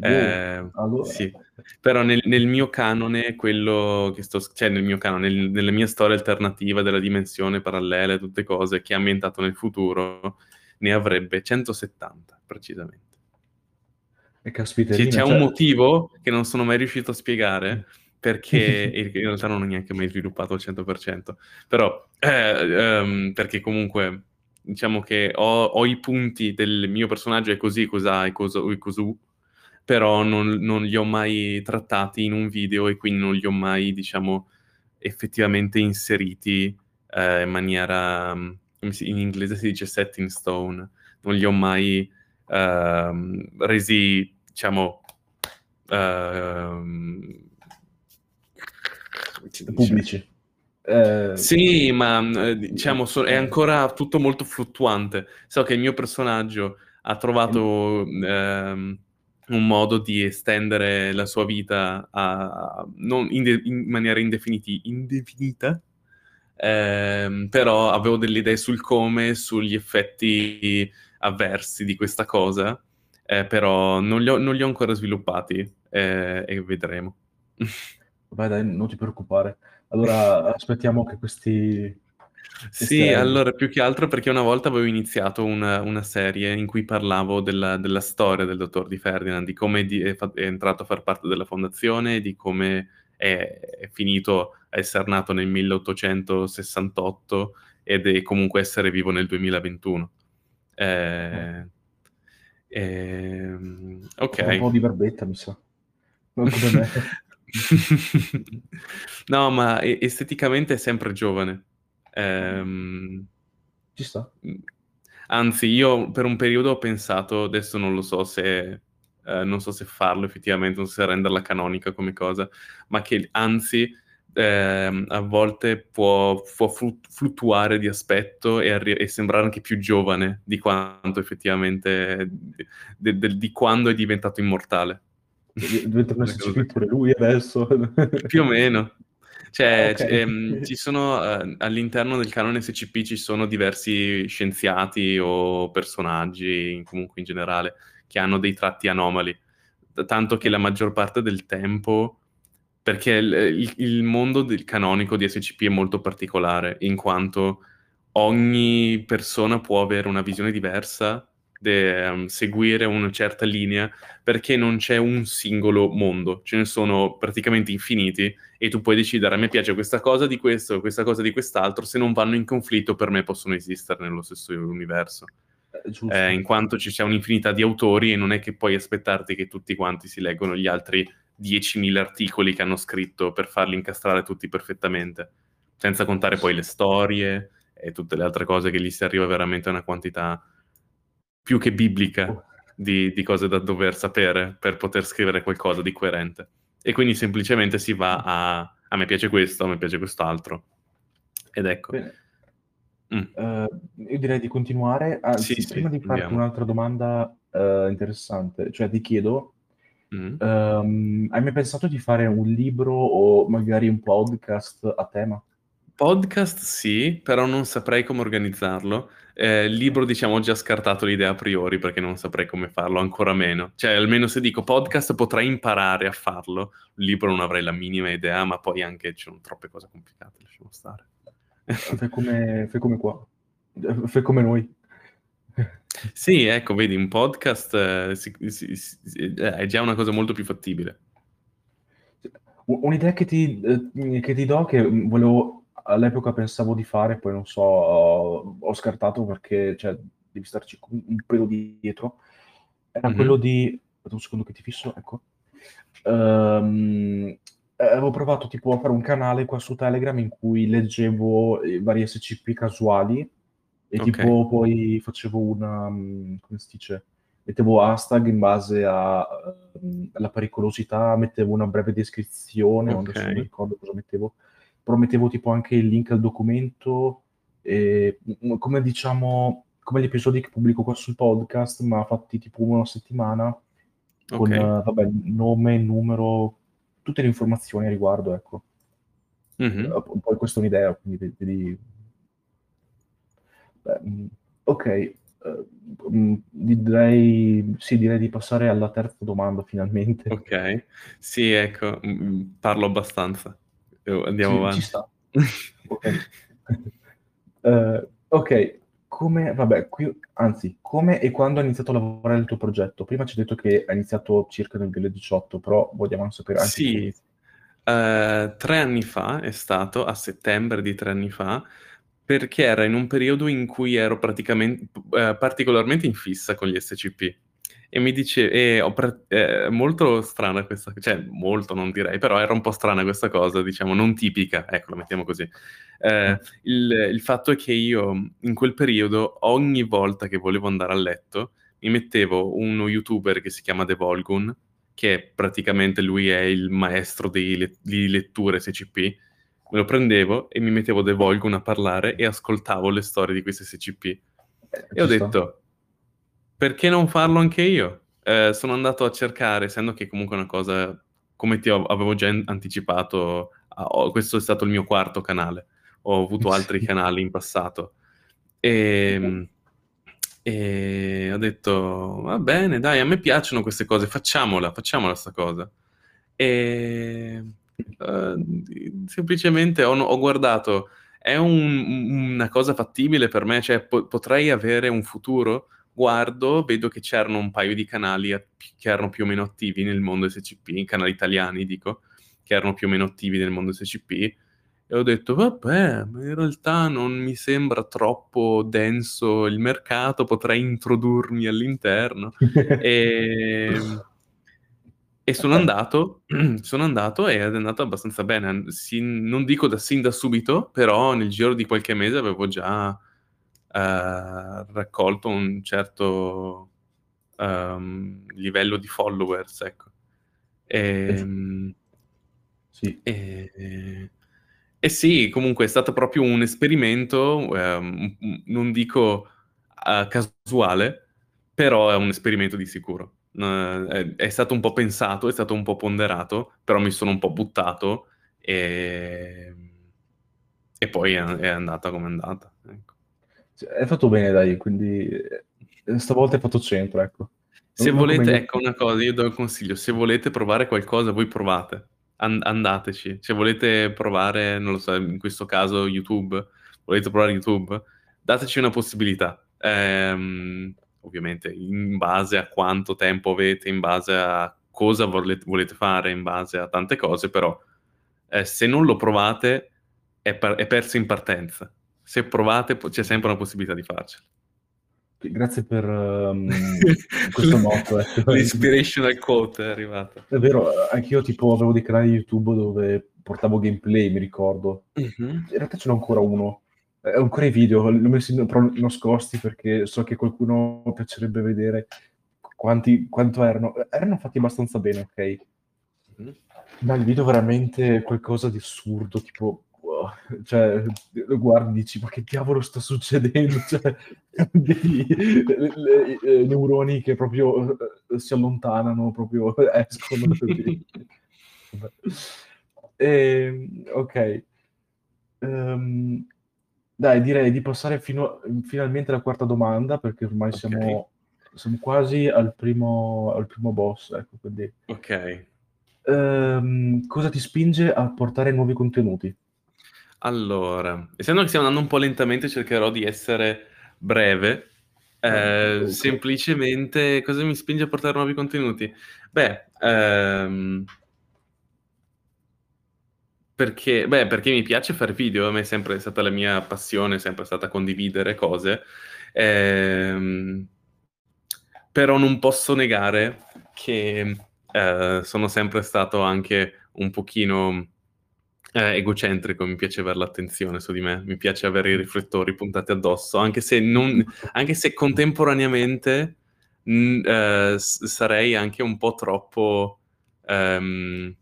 Eh, allora. Sì, però nel, nel, mio canone, quello che sto, cioè nel mio canone, nel, nella mia storia alternativa della dimensione parallela, tutte cose che è ambientato nel futuro, ne avrebbe 170 precisamente.
E caspita,
c'è, c'è un cioè motivo che non sono mai riuscito a spiegare perché in realtà non ho neanche mai sviluppato al 100%, però eh, um, perché comunque diciamo che ho, ho, i punti del mio personaggio è così, cos'ha e cos'u, però non, non, li ho mai trattati in un video e quindi non li ho mai, diciamo, effettivamente inseriti eh, in maniera, si, in inglese si dice set in stone, non li ho mai eh, resi, diciamo, eh,
pubblici.
Eh... Sì, ma eh, diciamo so, è ancora tutto molto fluttuante. So che il mio personaggio ha trovato ehm, un modo di estendere la sua vita a, non in, in maniera indefiniti- indefinita, ehm, però avevo delle idee sul come, sugli effetti avversi di questa cosa, eh, però non li, ho, non li, ho, ancora sviluppati eh, e vedremo.
Vai dai, non ti preoccupare. Allora aspettiamo che questi
sì, allora più che altro perché una volta avevo iniziato una, una serie in cui parlavo della, della, storia del dottor Di Ferdinand, di come di, è, è, entrato a far parte della fondazione, di come è, è, finito a essere nato nel 1868 ed è comunque essere vivo nel 2021. Eh, eh, ok.
Un po' di barbetta, mi sa. Non come me.
no, ma esteticamente è sempre giovane. Ehm,
Ci sta.
Anzi, io per un periodo ho pensato, adesso non lo so se, eh, non so se farlo effettivamente, non so se renderla canonica come cosa, ma che anzi eh, a volte può, può, fluttuare di aspetto e, arri- e, sembrare anche più giovane di quanto effettivamente, di, di, di quando è diventato immortale.
Diventa un pure lui adesso.
più o meno. Cioè, okay. ehm, ci sono uh, all'interno del canone SCP ci sono diversi scienziati o personaggi, comunque in generale, che hanno dei tratti anomali. Tanto che la maggior parte del tempo, perché il, il, mondo del canonico di SCP è molto particolare, in quanto ogni persona può avere una visione diversa de, um, seguire una certa linea perché non c'è un singolo mondo, ce ne sono praticamente infiniti e tu puoi decidere a me piace questa cosa di questo, questa cosa di quest'altro, se non vanno in conflitto per me possono esistere nello stesso universo. Eh, eh in quanto ci sia un'infinità di autori e non è che puoi aspettarti che tutti quanti si leggono gli altri 10.000 articoli che hanno scritto per farli incastrare tutti perfettamente. senza contare poi le storie e tutte le altre cose che gli si arriva veramente a una quantità più che biblica oh. di, di cose da dover sapere per poter scrivere qualcosa di coerente. E quindi semplicemente si va a a me piace questo, a me piace quest'altro. Ed ecco.
Mm. Uh, io direi di continuare. Anzi, sì, prima sì, di farti andiamo. un'altra domanda uh, interessante, cioè ti chiedo, mm. um, hai mai pensato di fare un libro o magari un podcast a tema?
Podcast sì, però non saprei come organizzarlo. Eh, libro, diciamo, ho già scartato l'idea a priori perché non saprei come farlo, ancora meno. Cioè, almeno se dico podcast potrei imparare a farlo. libro non avrei la minima idea, ma poi anche ci sono troppe cose complicate, lasciamo stare.
Fai come, fai come qua, fai come noi.
Sì, ecco, vedi, un podcast eh, si, si, si, eh, è già una cosa molto più fattibile.
Un'idea che ti, eh, che ti do, che volevo all'epoca pensavo di fare, poi non so, ho, ho scartato perché cioè, devi starci un pelo dietro. Era mm-hmm. quello di... Aspetta un secondo che ti fisso, ecco. Um, avevo provato tipo a fare un canale qua su Telegram in cui leggevo vari SCP casuali e okay. tipo poi facevo una... Mm, come si dice? Mettevo hashtag in base a, uh, alla pericolosità, mettevo una breve descrizione, okay. adesso non ricordo cosa mettevo però mettevo tipo anche il link al documento, e, mm, come diciamo, come gli episodi che pubblico qua sul podcast, ma fatti tipo una settimana, con okay. uh, vabbè, nome, numero, tutte le informazioni a riguardo, ecco. Mm-hmm. Uh, poi questa è un'idea, quindi vedi... Beh, mm, ok, uh, direi, sì, direi di passare alla terza domanda finalmente.
Ok, sì, ecco, parlo abbastanza. Andiamo avanti. Ci sta.
ok. uh, ok, come, vabbè, qui, anzi, come e quando hai iniziato a lavorare il tuo progetto? Prima ci hai detto che hai iniziato circa nel 2018, però vogliamo sapere
anche Sì, uh, tre anni fa è stato, a settembre di tre anni fa, perché era in un periodo in cui ero praticamente, uh, particolarmente in fissa con gli SCP e mi dice, e ho pre- eh, molto strana questa, cioè molto non direi, però era un po' strana questa cosa, diciamo, non tipica, ecco, la mettiamo così. Eh, mm. il, il, fatto è che io in quel periodo, ogni volta che volevo andare a letto, mi mettevo uno youtuber che si chiama The Volgun, che praticamente lui è il maestro di, le- di letture SCP, me lo prendevo e mi mettevo The Volgun a parlare e ascoltavo le storie di questi SCP. Eh, e ho detto, perché non farlo anche io? Eh, sono andato a cercare, essendo che comunque è una cosa, come ti avevo già anticipato, oh, questo è stato il mio quarto canale, ho avuto altri canali in passato. E, ehm, e ho detto, va bene, dai, a me piacciono queste cose, facciamola, facciamola sta cosa. E uh, semplicemente ho, ho, guardato, è un, una cosa fattibile per me, cioè po- potrei avere un futuro? guardo, vedo che c'erano un paio di canali che erano più o meno attivi nel mondo SCP, canali italiani dico, che erano più o meno attivi nel mondo SCP, e ho detto, vabbè, ma in realtà non mi sembra troppo denso il mercato, potrei introdurmi all'interno. e, e sono andato, sono andato e è andato abbastanza bene. Sin, non dico da sin da subito, però nel giro di qualche mese avevo già eh, raccolto un certo um, livello di followers, ecco. E, ehm, sì. E, e, sì, comunque è stato proprio un esperimento, um, non dico uh, casuale, però è un esperimento di sicuro. Uh, è, è, stato un po' pensato, è stato un po' ponderato, però mi sono un po' buttato e, e poi è, è andata come è andata. Ecco.
È fatto bene, dai, quindi eh, stavolta è fatto centro, ecco.
Se non volete, come... ecco una cosa, io do il consiglio, se volete provare qualcosa, voi provate, And- andateci. Se volete provare, non lo so, in questo caso YouTube, volete provare YouTube, dateci una possibilità. Ehm, ovviamente in base a quanto tempo avete, in base a cosa volete, volete fare, in base a tante cose, però eh, se non lo provate è, per- è perso in partenza se provate c'è sempre una possibilità di farcela.
Grazie per um, questo motto. Ecco.
L'inspirational quote è arrivata.
È vero, anch'io tipo avevo dei canali YouTube dove portavo gameplay, mi ricordo.
Mhm.
In realtà ce n'ho ancora uno. Eh, Ho ancora i video, li ho messi però nascosti perché so che qualcuno piacerebbe vedere quanti, quanto erano. Erano fatti abbastanza bene, ok?
Mhm.
Ma il video veramente qualcosa di assurdo, tipo, wow, cioè, lo guardi e dici, ma che diavolo sta succedendo? Cioè, dei le- le- eh, neuroni che proprio eh, si allontanano, proprio escono. Vabbè. Ehm, ok. Ehm, dai, direi di passare fino, finalmente alla quarta domanda, perché ormai
Ok.
siamo, siamo quasi al primo, al primo boss, ecco, quindi...
Ok.
Ehm, cosa ti spinge a portare nuovi contenuti?
Allora, essendo che stiamo andando un po' lentamente, cercherò di essere breve. Eh,
ok.
semplicemente, cosa mi spinge a portare nuovi contenuti? Beh, ehm, perché, beh, perché mi piace fare video, a me è sempre stata la mia passione, è sempre stata condividere cose. Ehm, però non posso negare che eh, sono sempre stato anche un pochino eh, egocentrico, mi piace avere l'attenzione su di me, mi piace avere i riflettori puntati addosso, anche se, non, anche se contemporaneamente mh, eh, s- sarei anche un po' troppo, ehm,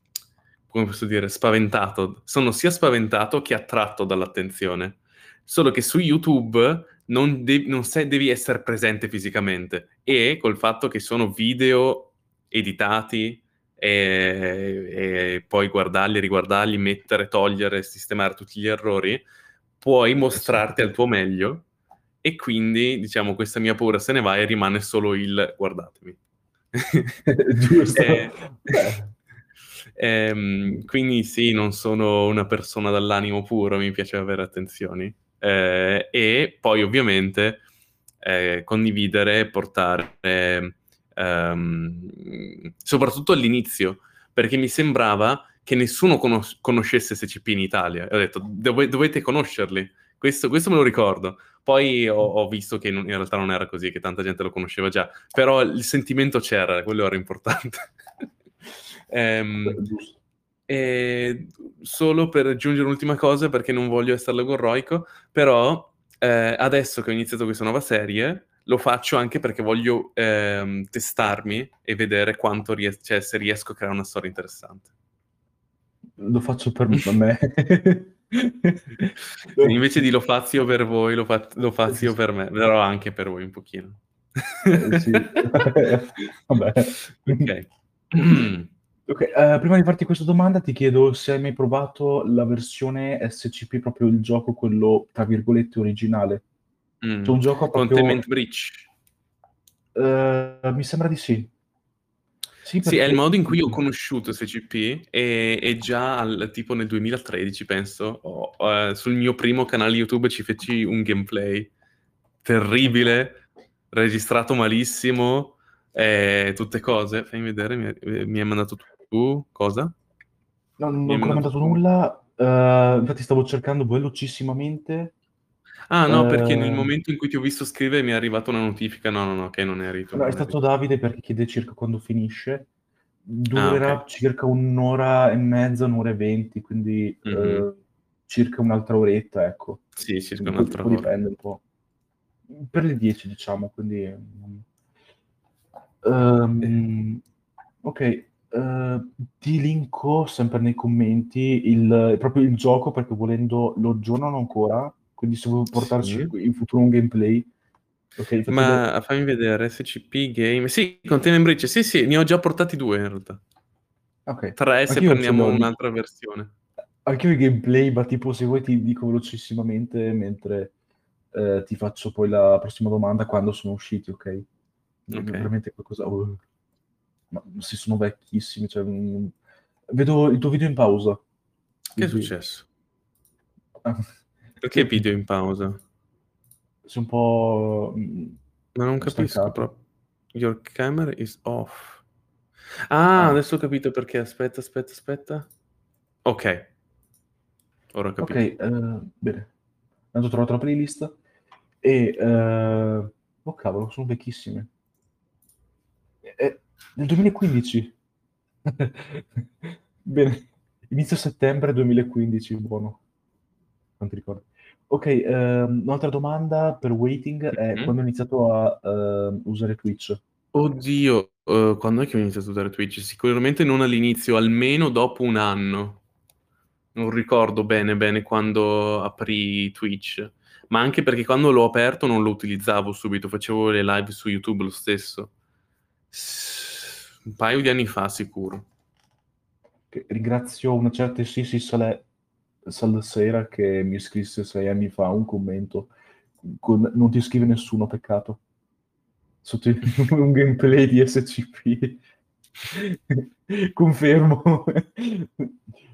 come posso dire, spaventato. Sono sia spaventato che attratto dall'attenzione. Solo che su YouTube non, de- non sei- devi essere presente fisicamente e col fatto che sono video editati e, e poi guardarli, riguardarli, mettere, togliere, sistemare tutti gli errori, puoi mostrarti al tuo meglio e quindi, diciamo, questa mia paura se ne va e rimane solo il guardatemi.
Giusto.
Eh,
Beh.
Ehm, quindi sì, non sono una persona dall'animo puro, mi piace avere attenzioni. Eh, e poi ovviamente eh, condividere e portare, ehm, soprattutto all'inizio, perché mi sembrava che nessuno conos- conoscesse SCP in Italia. Ho detto, "Dove- dovete conoscerli. Questo, questo me lo ricordo. Poi ho, ho visto che non- in realtà non era così, che tanta gente lo conosceva già, però il sentimento c'era, quello era importante. Ehm, e solo per aggiungere un'ultima cosa, perché non voglio essere logorroico, però eh, adesso che ho iniziato questa nuova serie, lo faccio anche perché voglio ehm, testarmi e vedere quanto ries- cioè, se riesco a creare una storia interessante.
Lo faccio per me.
Invece di lo fazio per voi, lo, fa- lo fazio per me, però anche per voi un pochino.
Eh, sì. Vabbè.
Ok.
Ok, eh, prima di farti questa domanda ti chiedo se hai mai provato la versione SCP, proprio il gioco, quello tra virgolette originale.
Mm.
C'è un gioco proprio...
Containment Breach.
Eh, mi sembra di sì. Sì,
Sì, è il
perché-
modo in cui ho conosciuto SCP e, e già al- tipo nel 2013, penso, ho- eh, sul mio primo canale YouTube ci feci un gameplay terribile, registrato malissimo, e tutte cose. Fammi vedere, mi, mi hai mandato tu cosa?
No, non ho
mandato
nulla. eh, infatti stavo cercando velocissimamente.
Ah no, perché nel
Eh,
momento in cui ti ho visto scrivere mi è arrivata una notifica. No, no, no, che non eri tu.
No, è stato. Davide perché chiede circa quando finisce. Durerà
Ah, ok.
circa un'ora e mezza, un'ora e venti, quindi
Mhm.
eh, circa un'altra oretta, ecco.
Sì, circa
Poi-
un'altra ora.
dipende un po'. Per le 10, diciamo, quindi... Ehm, ok, eh, ti linko sempre nei commenti il, proprio il gioco perché volendo lo aggiornano ancora, quindi se vuoi portarci
Sì.
in futuro un gameplay, ok, infatti lo-
Ma fammi vedere, SCP Game. Sì, Container Breach. Sì, sì, ne ho già portati due in realtà.
ok.
Tre se
Anch'io
prendiamo un'altra versione.
Anche io i gameplay, ma tipo se vuoi ti dico velocissimamente mentre eh, ti faccio poi la prossima domanda quando sono usciti, ok?
Ok.
Veramente qualcosa... oh, ma si sono vecchissimi, cioè, vedo il tuo video in pausa.
Che è successo?
Ah,
Perché video in pausa?
sei un po'... mm,
Ma non capisco
stancato.
proprio. Your camera is off. Ah,
Ah.
adesso ho capito perché. Aspetta, aspetta, aspetta. Ok. Ora ho capito.
Ok, eh, bene. Ho trovato la playlist e... eh, oh cavolo, sono vecchissime. È del 2015. Bene. inizio settembre 2015, buono. Non ti ricordo. Ok, ehm, un'altra domanda per Waiting è
Mhm.
quando hai iniziato a ehm, usare Twitch?
Oddio, eh, quando è che ho iniziato a usare Twitch? Sicuramente non all'inizio, almeno dopo un anno. Non ricordo bene bene quando aprì Twitch, ma anche perché quando l'ho aperto non lo utilizzavo subito, facevo le live su YouTube lo stesso. S- Un paio di anni fa sicuro.
Ringrazio una certa Sisi Salè Salsera che mi scrisse sei anni fa un commento con non ti scrive nessuno, peccato. Sotto un gameplay di SCP. Confermo.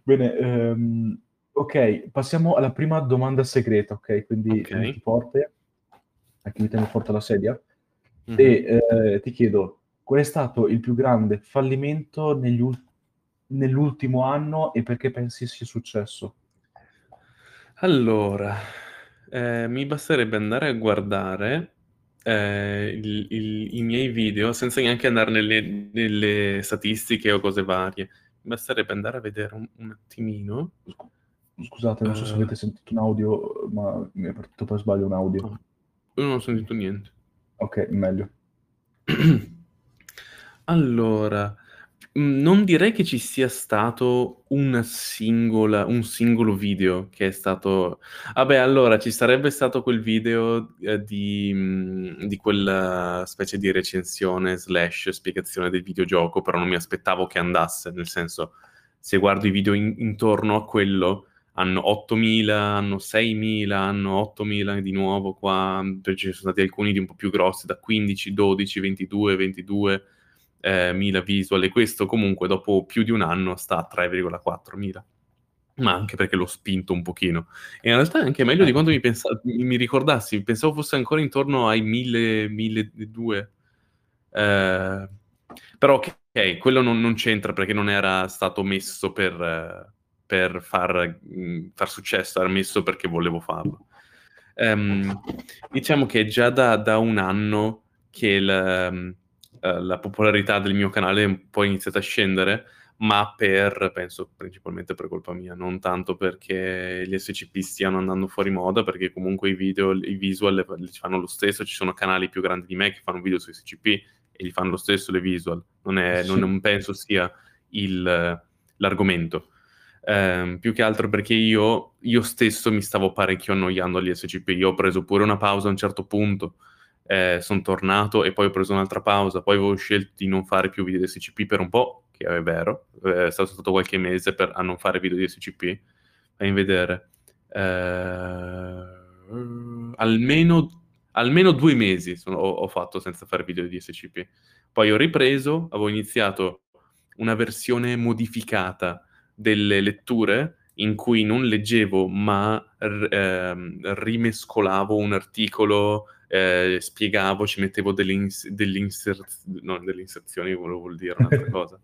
Bene, ehm, ok, passiamo alla prima domanda segreta, ok? Quindi
Ok.
metti forte, anche mi tengo forte la sedia,
Mhm.
e eh, ti chiedo, qual è stato il più grande fallimento negli ul- nell'ultimo anno e perché pensi sia successo?
Allora, eh, mi basterebbe andare a guardare eh, il- il- i miei video senza neanche andare nelle, nelle statistiche o cose varie. Mi basterebbe andare a vedere un, un attimino.
Scu- Scusate, non so se
Eh.
avete sentito un audio, ma mi è partito per sbaglio un audio.
No, io non ho sentito niente.
Ok, meglio.
Allora, mh, non direi che ci sia stato una singola, un singolo video che è stato... Vabbè, allora, ci sarebbe stato quel video eh, di, mh, di quella specie di recensione slash spiegazione del videogioco, però non mi aspettavo che andasse, nel senso, se guardo i video in- intorno a quello, hanno 8.000, hanno 6.000, hanno 8.000 di nuovo qua, ci sono stati alcuni di un po' più grossi, da 15, 12, 22, 22 eh, mila visual e questo comunque dopo più di un anno sta a 3,4 mila. Ma anche perché l'ho spinto un pochino. E in realtà è anche meglio di quanto mi, pensa- mi ricordassi pensavo fosse ancora intorno ai 1000 1200 eh, però ok, quello non, non c'entra perché non era stato messo per, eh, per far, mh, far successo era messo perché volevo farlo. Ehm, diciamo che già da, da un anno che il, eh, la popolarità del mio canale è un po' iniziata a scendere, ma per, penso, principalmente per colpa mia, non tanto perché gli SCP stiano andando fuori moda, perché comunque i video, i visual li fanno lo stesso, ci sono canali più grandi di me che fanno video su SCP e gli fanno lo stesso le visual, non, è,
Sì.
non, non penso sia il- l'argomento. Ehm, più che altro perché io, io stesso mi stavo parecchio annoiando agli SCP. Io ho preso pure una pausa a un certo punto, sono tornato e poi ho preso un'altra pausa. Poi avevo scelto di non fare più video di SCP per un po', che è vero, eh, è stato stato qualche mese per, a non fare video di SCP. Fai vedere. Eh, almeno, almeno due mesi sono- ho, ho fatto senza fare video di SCP. Poi ho ripreso, avevo iniziato una versione modificata delle letture in cui non leggevo ma r- ehm, rimescolavo un articolo, eh, spiegavo, ci mettevo delle, ins- delle insert- no, delle inserzioni, volevo vuol dire un'altra cosa,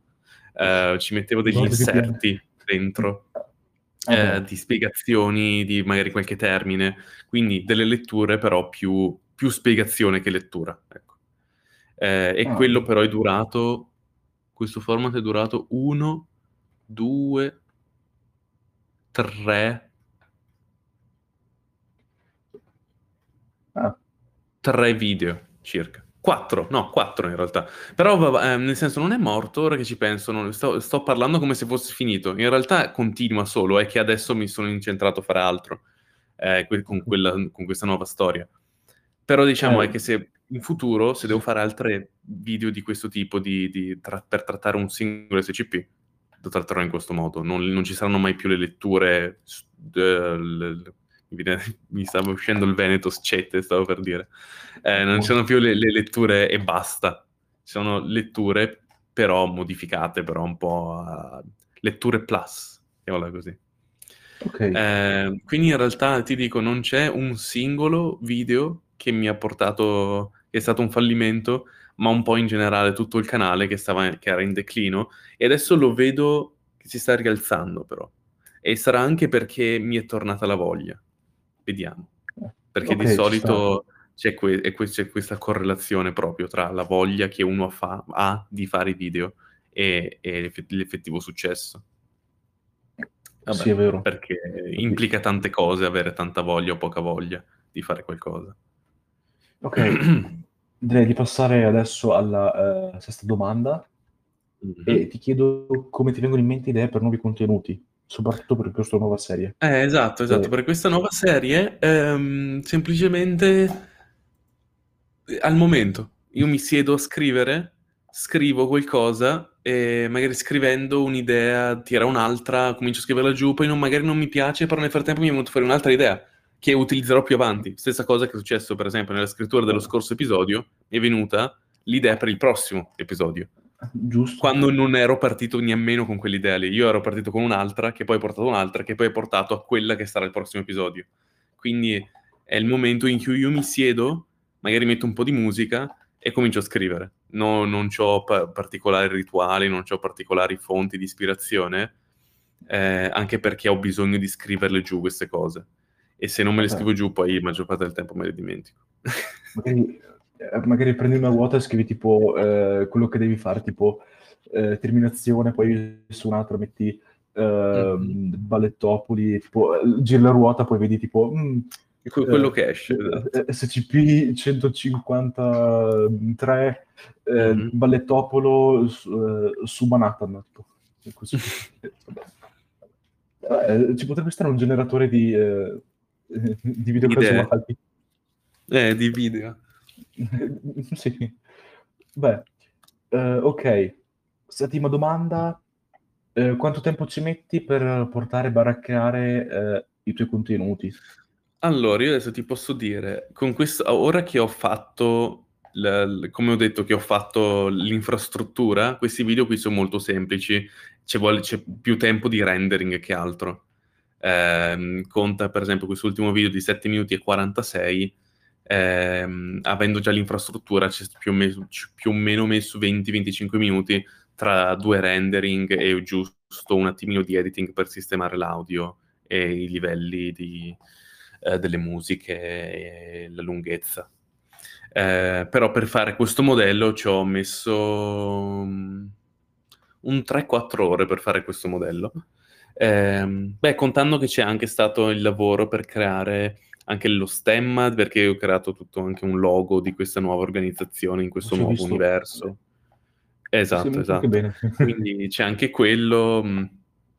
Eh, ci mettevo degli inserti dentro
Ah,
eh,
beh.
di spiegazioni di magari qualche termine, quindi delle letture però più, più spiegazione che lettura. Ecco. Eh, e
Ah.
quello però è durato, questo format è durato uno, due, tre,
Ah,
tre video circa. Quattro, no, quattro in realtà. Però, eh, nel senso, non è morto, ora che ci penso, non- sto, sto parlando come se fosse finito. In realtà continua solo, è che adesso mi sono incentrato a fare altro eh, con, quella- con questa nuova storia. Però diciamo
Eh.
è che se in futuro, se devo fare altri video di questo tipo di- di tra- per trattare un singolo SCP, lo tratterò in questo modo. Non, non ci saranno mai più le letture... s- eh, l- l- mi, stava uscendo il Veneto scette, stavo per dire. Eh, non ci sono più le, le letture e basta. Ci sono letture però modificate, però un po' a- letture plus, chiamiamola così.
ok.
Eh, quindi in realtà ti dico, non c'è un singolo video che mi ha portato, che è stato un fallimento, ma un po' in generale tutto il canale che, stava, che era in declino e adesso lo vedo che si sta rialzando però. E sarà anche perché mi è tornata la voglia. Vediamo. Perché
Ok,
di solito c'è, que- c'è questa correlazione proprio tra la voglia che uno fa- ha di fare i video e, e l'eff- l'effettivo successo. Vabbè,
sì, è vero.
Perché implica tante cose avere tanta voglia o poca voglia di fare qualcosa.
Ok, direi di passare adesso alla uh, sesta domanda mm-hmm. e ti chiedo come ti vengono in mente idee per nuovi contenuti, soprattutto per questa nuova serie.
Eh, esatto, esatto, eh. per questa nuova serie ehm, semplicemente al momento io mi siedo a scrivere, scrivo qualcosa e magari scrivendo un'idea tira un'altra, comincio a scriverla giù, poi non, magari non mi piace, però nel frattempo mi è venuta fuori un'altra idea che utilizzerò più avanti. Stessa cosa che è successo, per esempio, nella scrittura dello scorso episodio, mi è venuta l'idea per il prossimo episodio.
Giusto.
Quando non ero partito nemmeno con quell'idea lì, io ero partito con un'altra, che poi ha portato un'altra, che poi ha portato a quella che sarà il prossimo episodio. Quindi è il momento in cui io mi siedo, magari metto un po' di musica e comincio a scrivere. No, non ho pa- particolari rituali, non ho particolari fonti di ispirazione, eh, anche perché ho bisogno di scriverle giù queste cose e se non me le scrivo giù poi la maggior parte del tempo me le dimentico.
magari, magari, prendi una vuota e scrivi tipo eh, quello che devi fare, tipo eh, terminazione, poi su un'altra metti mm-hmm. ballettopoli, tipo giri la ruota, poi vedi tipo... Mm,
quello che esce.
Esatto. SCP 153 mm-hmm. ballettopolo su, su Manhattan. Tipo. Così. Eh, ci potrebbe stare un generatore di, eh, di video casuali.
Eh, di video.
sì. Beh, eh, ok. Settima domanda. Eh, quanto tempo ci metti per portare barra creare eh, i tuoi contenuti?
Allora, io adesso ti posso dire, con questo, ora che ho fatto, l- come ho detto, che ho fatto l'infrastruttura, questi video qui sono molto semplici, c'è, vuole, c'è più tempo di rendering che altro ehm, conta per esempio quest'ultimo video di 7 minuti e 46, ehm, avendo già l'infrastruttura c'è più più o meno messo 20-25 minuti tra due rendering e giusto un attimino di editing per sistemare l'audio e i livelli di, eh, delle musiche e la lunghezza. Eh, però per fare questo modello ci ho messo mm, un 3-4 ore per fare questo modello. Eh, beh, contando che c'è anche stato il lavoro per creare anche lo stemma, perché io ho creato tutto anche un logo di questa nuova organizzazione in questo nuovo visto. universo. Esatto, esatto. Quindi c'è anche quello, mm,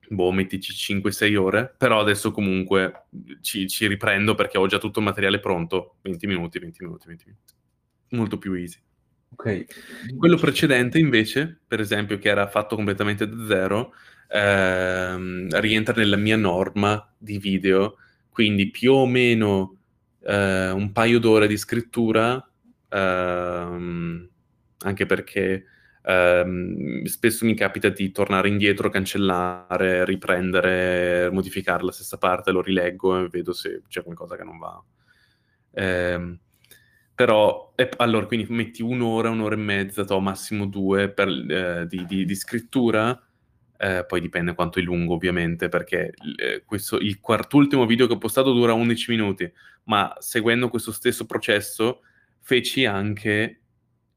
boh, mettici 5-6 ore, però adesso comunque ci, ci, riprendo perché ho già tutto il materiale pronto, 20 minuti, 20 minuti, 20 minuti. Molto più easy.
Ok.
Quello precedente invece, per esempio, che era fatto completamente da zero, ehm, rientra nella mia norma di video, quindi più o meno eh, un paio d'ore di scrittura, ehm, anche perché ehm, spesso mi capita di tornare indietro, cancellare, riprendere, modificare la stessa parte, lo rileggo e vedo se c'è qualcosa che non va. Eh, però, eh, allora, quindi metti un'ora, un'ora e mezza, to, massimo due per, eh, di, di, di, scrittura, eh, poi dipende quanto è lungo ovviamente, perché eh, questo, il quartultimo video che ho postato dura 11 minuti, ma seguendo questo stesso processo feci anche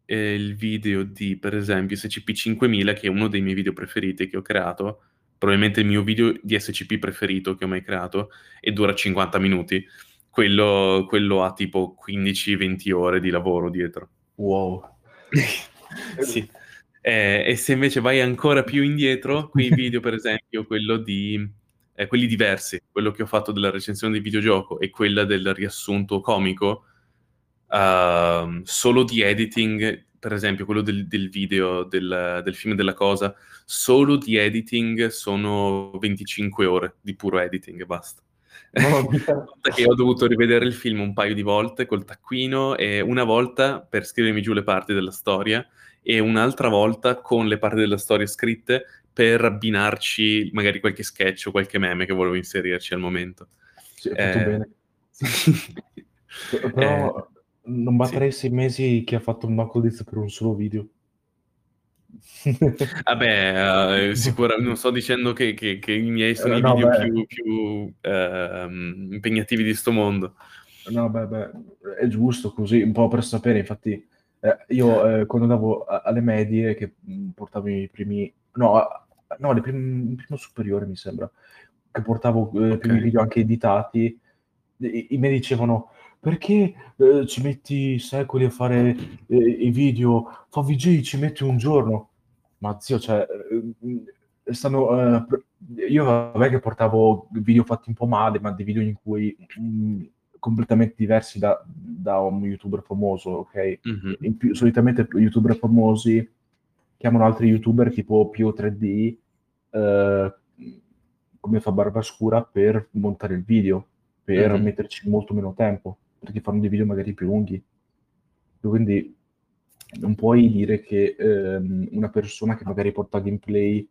eh, il video di, per esempio, SCP-5000, che è uno dei miei video preferiti che ho creato, probabilmente il mio video di SCP preferito che ho mai creato, e dura 50 minuti. Quello, quello ha tipo 15-20 ore di lavoro dietro.
Wow.
sì. Eh, e se invece vai ancora più indietro, qui video per esempio quello di... Eh, quelli diversi, quello che ho fatto della recensione di videogioco e quella del riassunto comico, uh, solo di editing, per esempio quello del, del video del, del, film della cosa, solo di editing sono 25 ore di puro editing e basta. Che ho dovuto rivedere il film un paio di volte col taccuino e una volta per scrivermi giù le parti della storia e un'altra volta con le parti della storia scritte per abbinarci magari qualche sketch o qualche meme che volevo inserirci al momento.
Sì, eh... bene. Però eh... non batterei sì. sei mesi che ha fatto un Knuckle per un solo video.
Vabbè, uh, sicuramente non sto dicendo che, che, che i miei sono eh, i no, video beh. più, più uh, impegnativi di sto mondo.
No, beh, beh, è giusto così, un po' per sapere, infatti eh, io eh, quando andavo a- alle medie, che portavo i primi... No, no, le prim- il primo superiore mi sembra, che portavo eh, okay. primi video anche editati, i, i me dicevano perché eh, ci metti secoli a fare eh, i video, fa VJ ci metti un giorno. Ma zio, cioè, eh, stanno, eh, io vabbè che portavo video fatti un po' male, ma dei video in cui mh, mm, completamente diversi da, da, un youtuber famoso, ok? Mm-hmm. Più, solitamente youtuber famosi chiamano altri youtuber tipo Pio 3D, eh, come fa Barbascura, per montare il video, per mm-hmm. metterci molto meno tempo perché fanno dei video magari più lunghi. Quindi non puoi dire che ehm, una persona che magari porta gameplay,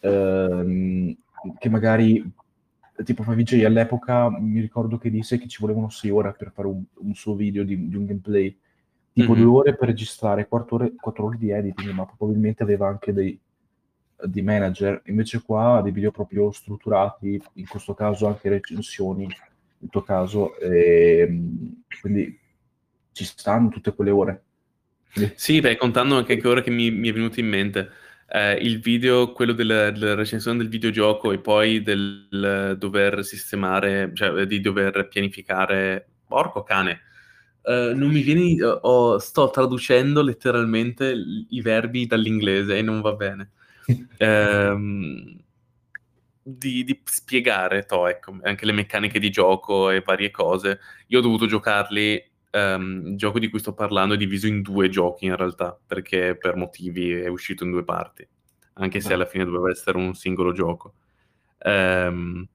ehm, che magari tipo fa VJ all'epoca, mi ricordo che disse che ci volevano 6 ore per fare un, un suo video di, di, un gameplay, tipo mm-hmm. 2 ore per registrare, 4 ore, 4 ore di editing, ma probabilmente aveva anche dei di manager, invece qua dei video proprio strutturati, in questo caso anche recensioni, nel tuo caso, e, ehm, quindi ci stanno tutte quelle ore.
Sì, beh, contando anche che ora che mi, mi è venuto in mente, eh, il video, quello della, della, recensione del videogioco e poi del dover sistemare, cioè di dover pianificare, porco cane, eh, non mi viene, oh, sto traducendo letteralmente i verbi dall'inglese e non va bene. eh, di, di, spiegare to, ecco, anche le meccaniche di gioco e varie cose. Io ho dovuto giocarli. Um, il gioco di cui sto parlando è diviso in due giochi in realtà, perché per motivi è uscito in due parti, anche se alla fine doveva essere un singolo gioco. Um,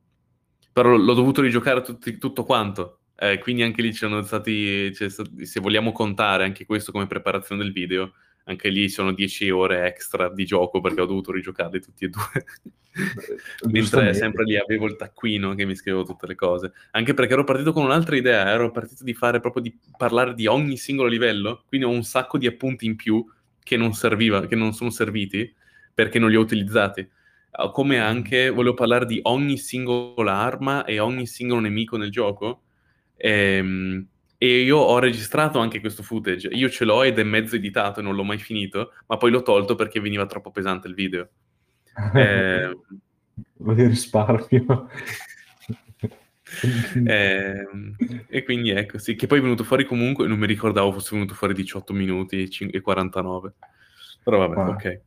però l'ho dovuto rigiocare tutti, tutto quanto. Eh, quindi anche lì ci sono stati, se vogliamo contare anche questo come preparazione del video, anche lì sono 10 ore extra di gioco perché ho dovuto rigiocarli tutti e due. Mentre sempre lì avevo il taccuino che mi scrivevo tutte le cose. Anche perché ero partito con un'altra idea, ero partito di fare proprio di parlare di ogni singolo livello, quindi ho un sacco di appunti in più che non serviva, che non sono serviti perché non li ho utilizzati. Ah, come anche volevo parlare di ogni singola arma e ogni singolo nemico nel gioco. Ehm, e io ho registrato anche questo footage. Io ce l'ho ed è mezzo editato e non l'ho mai finito, ma poi l'ho tolto perché veniva troppo pesante il video.
eh... Voglio risparmio.
eh, e quindi ecco, sì, che poi è venuto fuori comunque, non mi ricordavo fosse venuto fuori 18 minuti e 49. Però vabbè, ah. ok.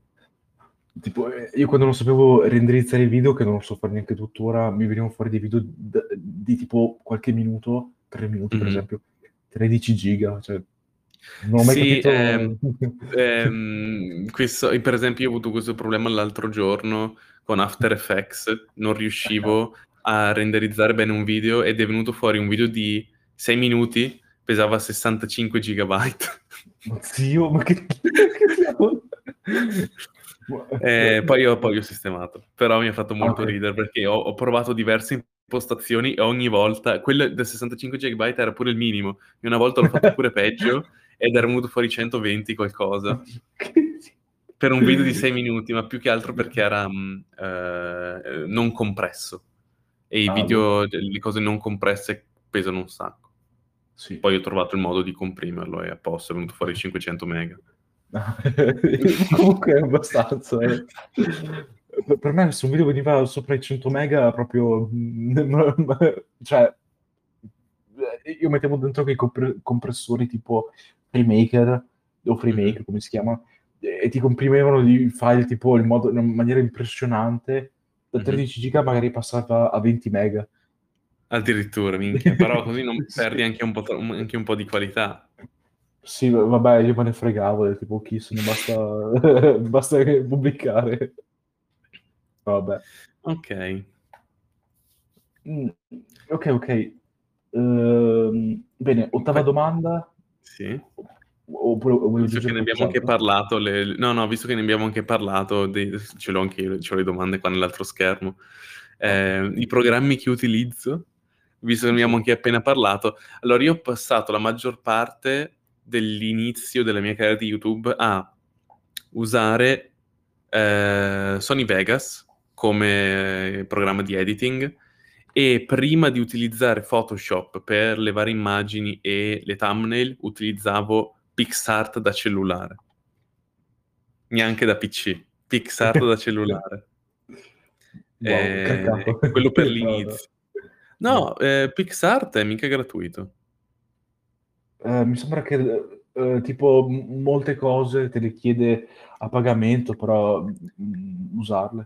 Tipo, eh, io quando non sapevo renderizzare il video, che non lo so fare neanche tuttora, mi venivano fuori dei video di, di tipo qualche minuto, 3 minuti mm-hmm. per esempio, 13 giga, cioè non ho mai sì. Ehm,
ehm, questo, per esempio io ho avuto questo problema l'altro giorno con After Effects, non riuscivo a renderizzare bene un video ed è venuto fuori un video di 6 minuti, pesava 65 gigabyte.
Ma zio, ma che...
eh, poi, ho, poi ho sistemato, però mi ha fatto molto okay. ridere perché ho, ho provato diverse impostazioni e ogni volta, quello del 65 GB era pure il minimo, e una volta l'ho fatto pure peggio ed era venuto fuori 120 qualcosa. per un video di 6 minuti, ma più che altro perché era um, uh, non compresso. E i ah, video, le cose non compresse pesano un sacco. Sì. Poi ho trovato il modo di comprimerlo e a posto è venuto fuori 500 mega.
Comunque è abbastanza. Eh per me se un video veniva sopra i 100 mega proprio cioè io mettevo dentro quei compre- compressori tipo FreeMaker o FreeMaker mm-hmm. come si chiama e ti comprimevano i file tipo in, modo, in maniera impressionante da 13 mm-hmm. giga magari passava a 20 mega
addirittura minchia, però così non sì. perdi anche un, po', anche un po' di qualità
sì, vabbè, io me ne fregavo, tipo, chi se ne basta, basta pubblicare. Vabbè.
Ok.
Mm, ok, ok. Uh, bene, ottava domanda.
Sì. Oppure, visto che ne abbiamo anche parlato, le... no, no, visto che ne abbiamo anche parlato, dei... ce l'ho anche io, ce l'ho le domande qua nell'altro schermo. Eh, I programmi che utilizzo, visto che ne abbiamo anche appena parlato. Allora, io ho passato la maggior parte dell'inizio della mia carriera di YouTube a usare eh, Sony Vegas come programma di editing e prima di utilizzare Photoshop per le varie immagini e le thumbnail utilizzavo PixArt da cellulare. Neanche da PC, PixArt da cellulare.
Wow, caccato.
quello per l'inizio.
No.
Ehm, PicsArt è mica gratuito.
Ehm, mi sembra che, uhm, tipo molte cose te le chiede a pagamento, però, mhmm, usarle.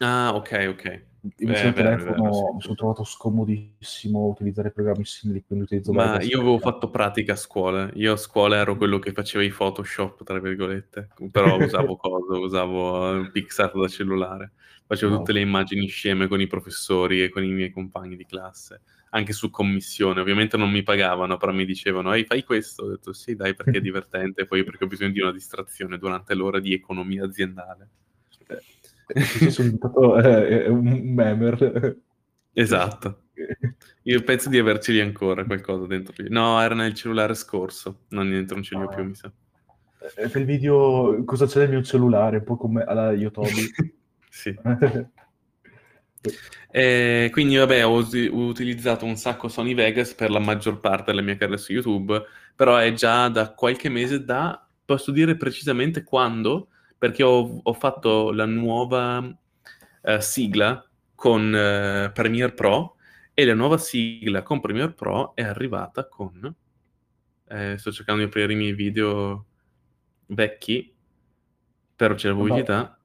Ah, okay, okay.
Invece al
vero, è vero,
telefono
sì,
mi
sì.
son trovato scomodissimo utilizzare programmi simili, quindi utilizzo
Ma io avevo fatto pratica a scuola. Io a scuola ero quello che faceva i "Photoshop" tra virgolette, però usavo coso, usavo PicsArt da cellulare. Facevo tutte
Wow.
le immagini sceme con i professori e con i miei compagni di classe, anche su commissione. Ovviamente non mi pagavano, però mi dicevano: "Ehi, fai questo?" Ho detto: "Sì, dai, perché è divertente e poi perché ho bisogno di una distrazione durante l'ora di economia aziendale."
Eh, e così son diventato, ehm, un un memer.
Esatto. Io penso di averceli ancora qualcosa dentro lì. No, era nel cellulare scorso. Non li ho più,
Ah.
mi sa.
È quel video "Cosa c'è nel mio cellulare?" Un po' come alla Yotobi.
Sì. Ehm, quindi vabbè, ho usi ho utilizzato un sacco Sony Vegas per la maggior parte della mia carriera su YouTube, però è già da qualche mese da posso dire precisamente quando, perché ho ho fatto la nuova, ehm, sigla con Premiere Pro e la nuova sigla con Premiere Pro è arrivata con ehm, sto cercando di aprire i miei video vecchi, però c'è la pubblicità.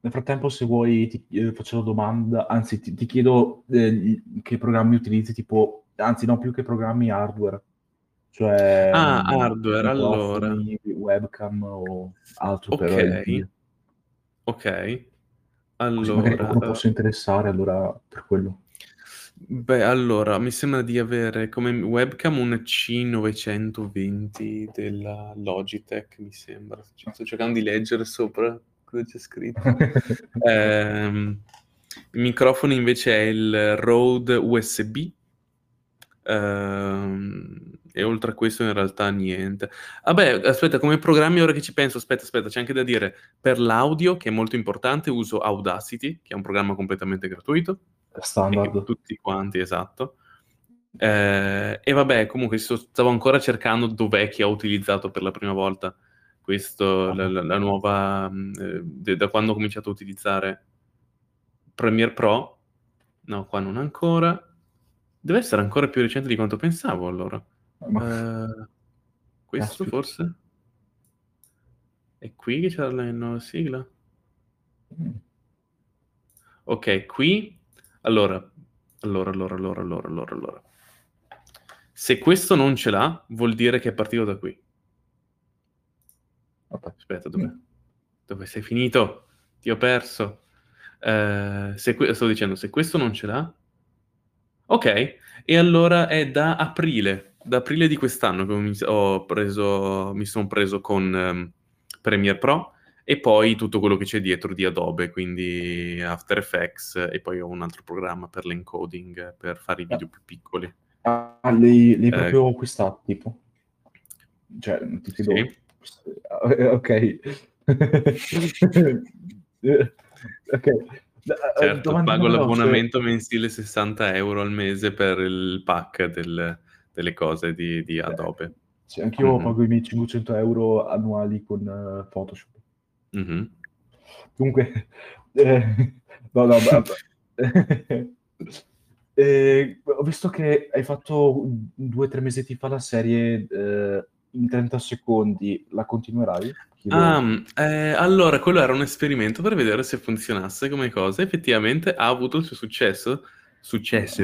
Nel frattempo se vuoi ti chie faccio la domanda anzi ti ti chiedo, ehm, che programmi utilizzi, tipo anzi no, più che programmi, hardware. Cioè,
Ah,
mhmm,
hardware, allora.
webcam o altro
Okay.
Così magari
Allora,
qualcuno
uhm
possa interessare, allora per quello.
Beh, allora, mi sembra di avere come webcam un C920 della Logitech, mi sembra. C sto cercando di leggere sopra cosa c'è scritto. Ehm, il microfono invece è il Rode USB. Ehm, e oltre a questo in realtà niente. Ah beh, aspetta, come programmi ora che ci penso, aspetta, aspetta, c'è anche da dire, per l'audio, che è molto importante, uso Audacity, che è un programma completamente gratuito.
Standard.
tutti quanti esatto. Ehm, e vabbè, comunque stavo ancora cercando dov'è che ho utilizzato per la prima volta questo la
Ah-ah.
la la nuova, ehm, d da quando ho cominciato a utilizzare Premiere Pro. No, qua non ancora. Deve essere ancora più recente di quanto pensavo allora.
Ma
Ehm, questo
Caspita.
forse? È qui che c'era la nuova sigla?
Mh.
Okay, qui allora, allora, allora, allora, allora, allora, allora. Se questo non ce l'ha, vuol dire che è partito da qui. Aspetta, dov'è?
Mh.
Dove sei finito? Ti ho perso. Se que stavo dicendo, se questo non ce l'ha okay, e allora è da aprile, da aprile di quest'anno che ho iniz ho preso mi son preso con Premiere Pro e poi tutto quello che c'è dietro di Adobe, quindi After Effects e poi ho un altro programma per l'encoding, per fare i
Ah.
video più piccoli.
Ah, li li hai
Ehm
proprio acquistati tipo? Cioè, ti
Sì.
ah, ehm, okay. Okay. D uhm,
Certo, pago
veloce
l'abbonamento mensile 60 € al mese per il pack del delle cose di di
Eh,
Adobe.
sì, anch'io
Mh-mh.
pago i miei 500 € annuali con Photoshop.
Mh-mh.
Comunque, ehm, no, no, ehm, ho visto che hai fatto, mhmm, 2, 3 mesetti fa la serie, ehm, in 30 secondi, la continuerai?
Ah, mhmm, ehm, allora quello era un esperimento per vedere se funzionasse come cosa. Effettivamente ha avuto il suo successo successo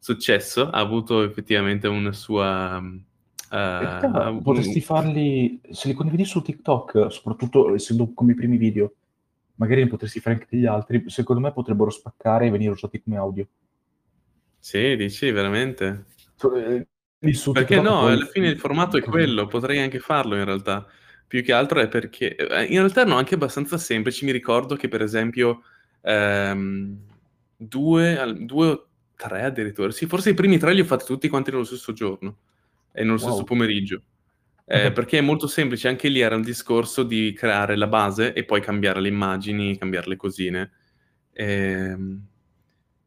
successo, ha avuto effettivamente una sua, un
potresti farli se li condividi su TikTok, soprattutto essendo come i primi video, magari ne potresti fare anche degli altri, secondo me potrebbero spaccare e venire usati come audio.
Sì, dici veramente?
Su
Perché no, alla fine il formato è quello, potrei anche farlo in realtà. Più che altro è perché ehm, in realtà erano anche abbastanza semplici. Mi ricordo che per esempio, ehm, 2 al 2 o 3 addirittura, sì, forse i primi 3 li ho fatti tutti quanti nello stesso giorno e nello stesso
Wow.
pomeriggio. Ehm, perché è molto semplice, anche lì era un discorso di creare la base e poi cambiare le immagini, cambiar le cosine. Ehm,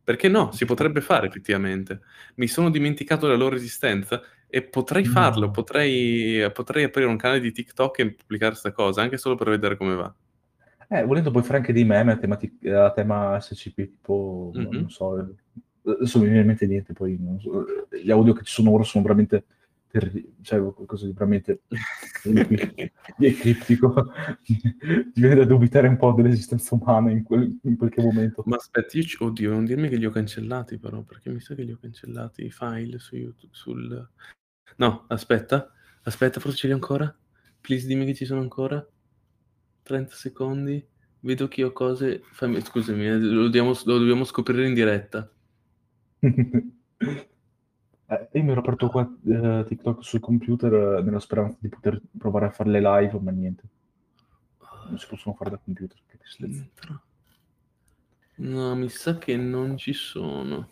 perché no, si potrebbe fare effettivamente. Mi sono dimenticato della loro esistenza e potrei farlo,
No.
potrei potrei aprire un canale di TikTok e pubblicare 'sta cosa, anche solo per vedere come va.
Eh, volendo puoi fare anche dei meme a, temati- a tema SCP, tipo,
Mhm.
non so, eh, adesso mi viene in mente niente, poi so, gli audio che ci sono ora sono veramente, terri- cioè qualcosa di veramente criptico, ti viene da dubitare un po' dell'esistenza umana in quel, in quel momento.
Ma aspetta, io oddio, non dirmi che li ho cancellati però, perché mi sa che li ho cancellati i file su YouTube, sul... No, aspetta, aspetta, forse ce li ho ancora? Please dimmi che ci sono ancora. 30 secondi. Vedo che ho cose... Fammi... Scusami, eh, lo dobbiamo, lo dobbiamo scoprire in diretta.
Eh, io mi ero aperto qua eh, TikTok sul computer eh, nella speranza di poter provare a fare le live, ma niente. Non si possono fare da computer.
No, mi sa che non ci sono.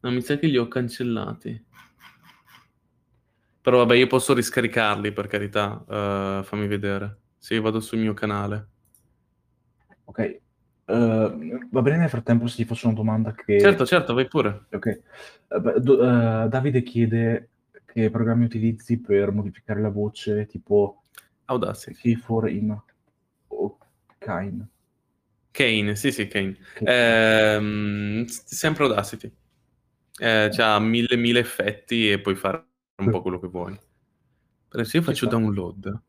No, mi sa che li ho cancellati. Però vabbè, io posso riscaricarli per carità. eh, fammi vedere. Se io vado sul mio canale.
Ok, eh, va bene nel frattempo se ti faccio una domanda che...
Certo, certo, vai pure.
Ok, Eh, beh, do- eh, Davide chiede che programmi utilizzi per modificare la voce, tipo
Audacity.
K4 in o Kine.
Kane, sì, sì, Kane.
Che-
Ehm, sempre Audacity. Eh, c'ha mille, mille effetti e puoi fare un po' quello che vuoi. Però se io faccio download,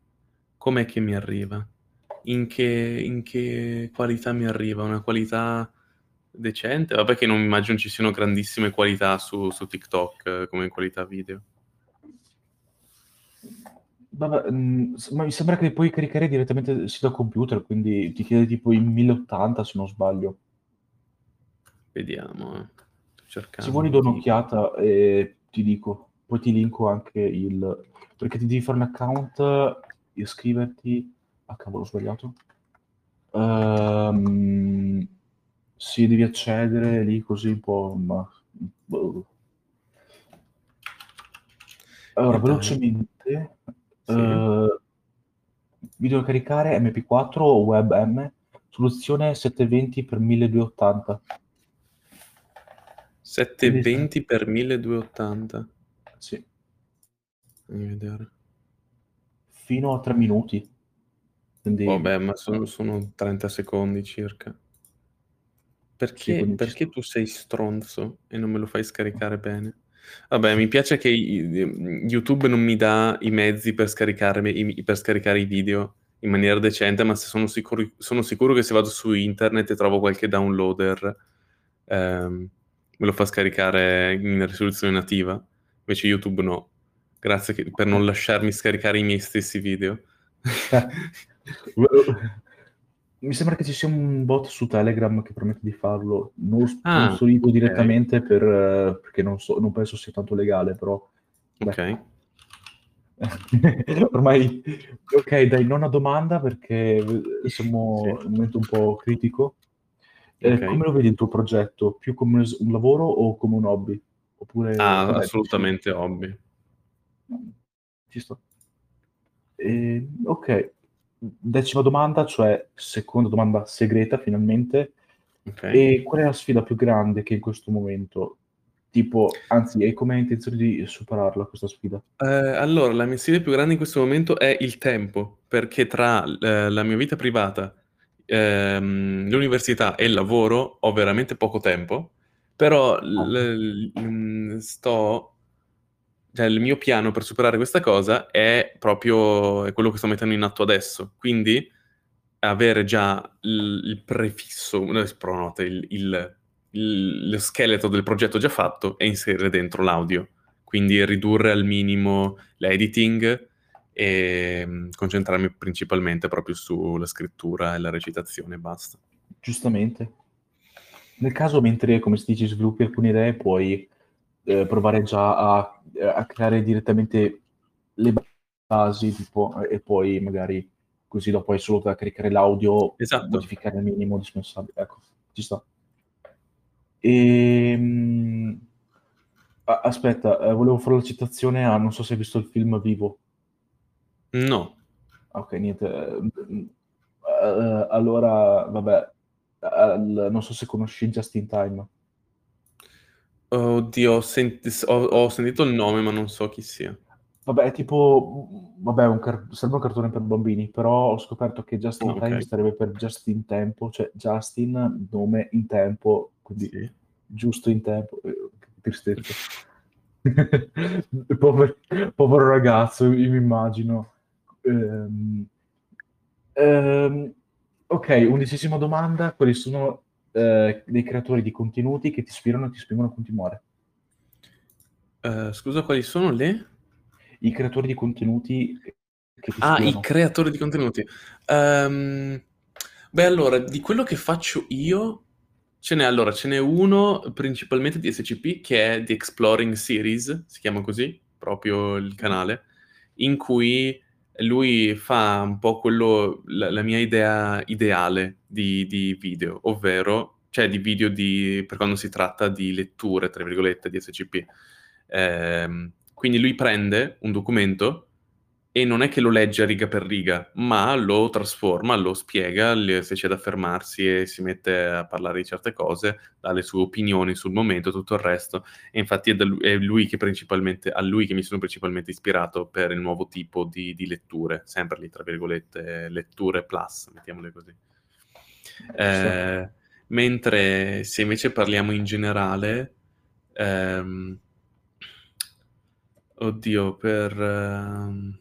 com'è che mi arriva? In che, in che qualità mi arriva? Una qualità decente? Vabbè che non immagino ci siano grandissime qualità su, su TikTok eh, come qualità video.
Vabbè, mm, ma mi sembra che puoi caricare direttamente sì, da computer, quindi ti chiede tipo in 1080 se non sbaglio.
Vediamo. eh. Cercando.
Se vuoi do un'occhiata e ti dico, poi ti linko anche il... perché ti devi fare un account, iscriverti... Ah cavolo, ho sbagliato. Ehm, sì, devi accedere lì così un po', ma... boh. Allora,
E dai.
velocemente,
Sì.
eh, video da caricare MP4 o WebM, soluzione 720 x 1280.
720 x 1280.
Sì,
Fammi vedere.
fino a 3 minuti. Quindi,
Vabbè, ma sono, sono 30 secondi circa. Perché,
Sì, quindi ci
perché tu sei stronzo e non me lo fai scaricare bene? Vabbè, mi piace che i- YouTube non mi dà i mezzi per, scaricarmi- i- per scaricare i video in maniera decente, ma se sono, sicuro, sono sicuro che se vado su internet e trovo qualche downloader, ehm, me lo fa scaricare in risoluzione nativa. Invece YouTube no. Grazie che- per non lasciarmi scaricare i miei stessi video.
Mi sembra che ci sia un bot su Telegram che permette di farlo. Non
Ah,
sponsorizzo
ok.
direttamente per, eh, perché non, so, non penso sia tanto legale, però
Ok.
ormai ok, dai, non a domanda perché siamo
Sì.
in un momento un po' critico. Eh. Come lo vedi il tuo progetto? Più come un, un lavoro o come un hobby? Oppure,
Ah,
vabbè,
assolutamente hobby.
Ci sto. Eh, ok, decima domanda, cioè seconda domanda segreta finalmente.
Ok.
E qual è la sfida più grande che in questo momento, tipo, anzi, hai come intenzione di superarla questa sfida?
Eh, allora, la mia sfida più grande in questo momento è il tempo, perché tra eh, la mia vita privata, ehm, l'università e il lavoro ho veramente poco tempo, però l- l- sto, cioè, il mio piano per superare questa cosa è proprio è quello che sto mettendo in atto adesso, quindi avere già il, il prefisso, il, il- il- lo scheletro del progetto già fatto e inserire dentro l'audio quindi ridurre al minimo l'editing e mm, concentrarmi principalmente proprio sulla scrittura e la recitazione e basta.
Giustamente. Nel caso, mentre, come si dice, sviluppi alcune idee, puoi eh, provare già a, a creare direttamente le basi, tipo, e poi magari così dopo hai solo da caricare l'audio,
Esatto.
modificare il minimo indispensabile. Ecco, ci sta. Ehm, a- aspetta, eh, volevo fare la citazione a, non so se hai visto il film Vivo.
No,
Ok, niente. eh, allora, vabbè, al- non so se conosci Just in Time.
Oddio, ho, senti- ho- ho sentito il nome ma non so chi sia.
Vabbè, è tipo, vabbè, un car- serve un cartone per bambini, però ho scoperto che Just in
Oh,
Time
ok.
starebbe per Just in Tempo, cioè Justin, nome in tempo, quindi
Sì.
giusto in tempo. Eh, che tristezza. Povero, povero ragazzo, io mi immagino. Ehm, ehm, ok, undicesima domanda, quali sono eh, dei creatori di contenuti che ti ispirano e ti spingono a continuare?
Eh, scusa, quali sono le?
I creatori di contenuti che ti
Ah, i
ispirano.
creatori di contenuti. Ehm, beh, allora, di quello che faccio io, ce n'è, allora, ce n'è uno principalmente di SCP che è The Exploring Series, si chiama così, proprio il canale, in cui lui fa un po' quello, la, la mia idea ideale di, di video, ovvero, cioè di video di, per quando si tratta di letture, tra virgolette, di SCP. Ehm, quindi lui prende un documento e non è che lo legge riga per riga, ma lo trasforma, lo spiega, le- se c'è da fermarsi e si mette a parlare di certe cose, dà le sue opinioni sul momento, tutto il resto. E infatti è, da lui, è lui che principalmente, a lui che mi sono principalmente ispirato per il nuovo tipo di, di letture, sempre lì, tra virgolette, letture plus, mettiamole così. Eh, mentre se invece parliamo in generale, ehm, oddio, per, ehm,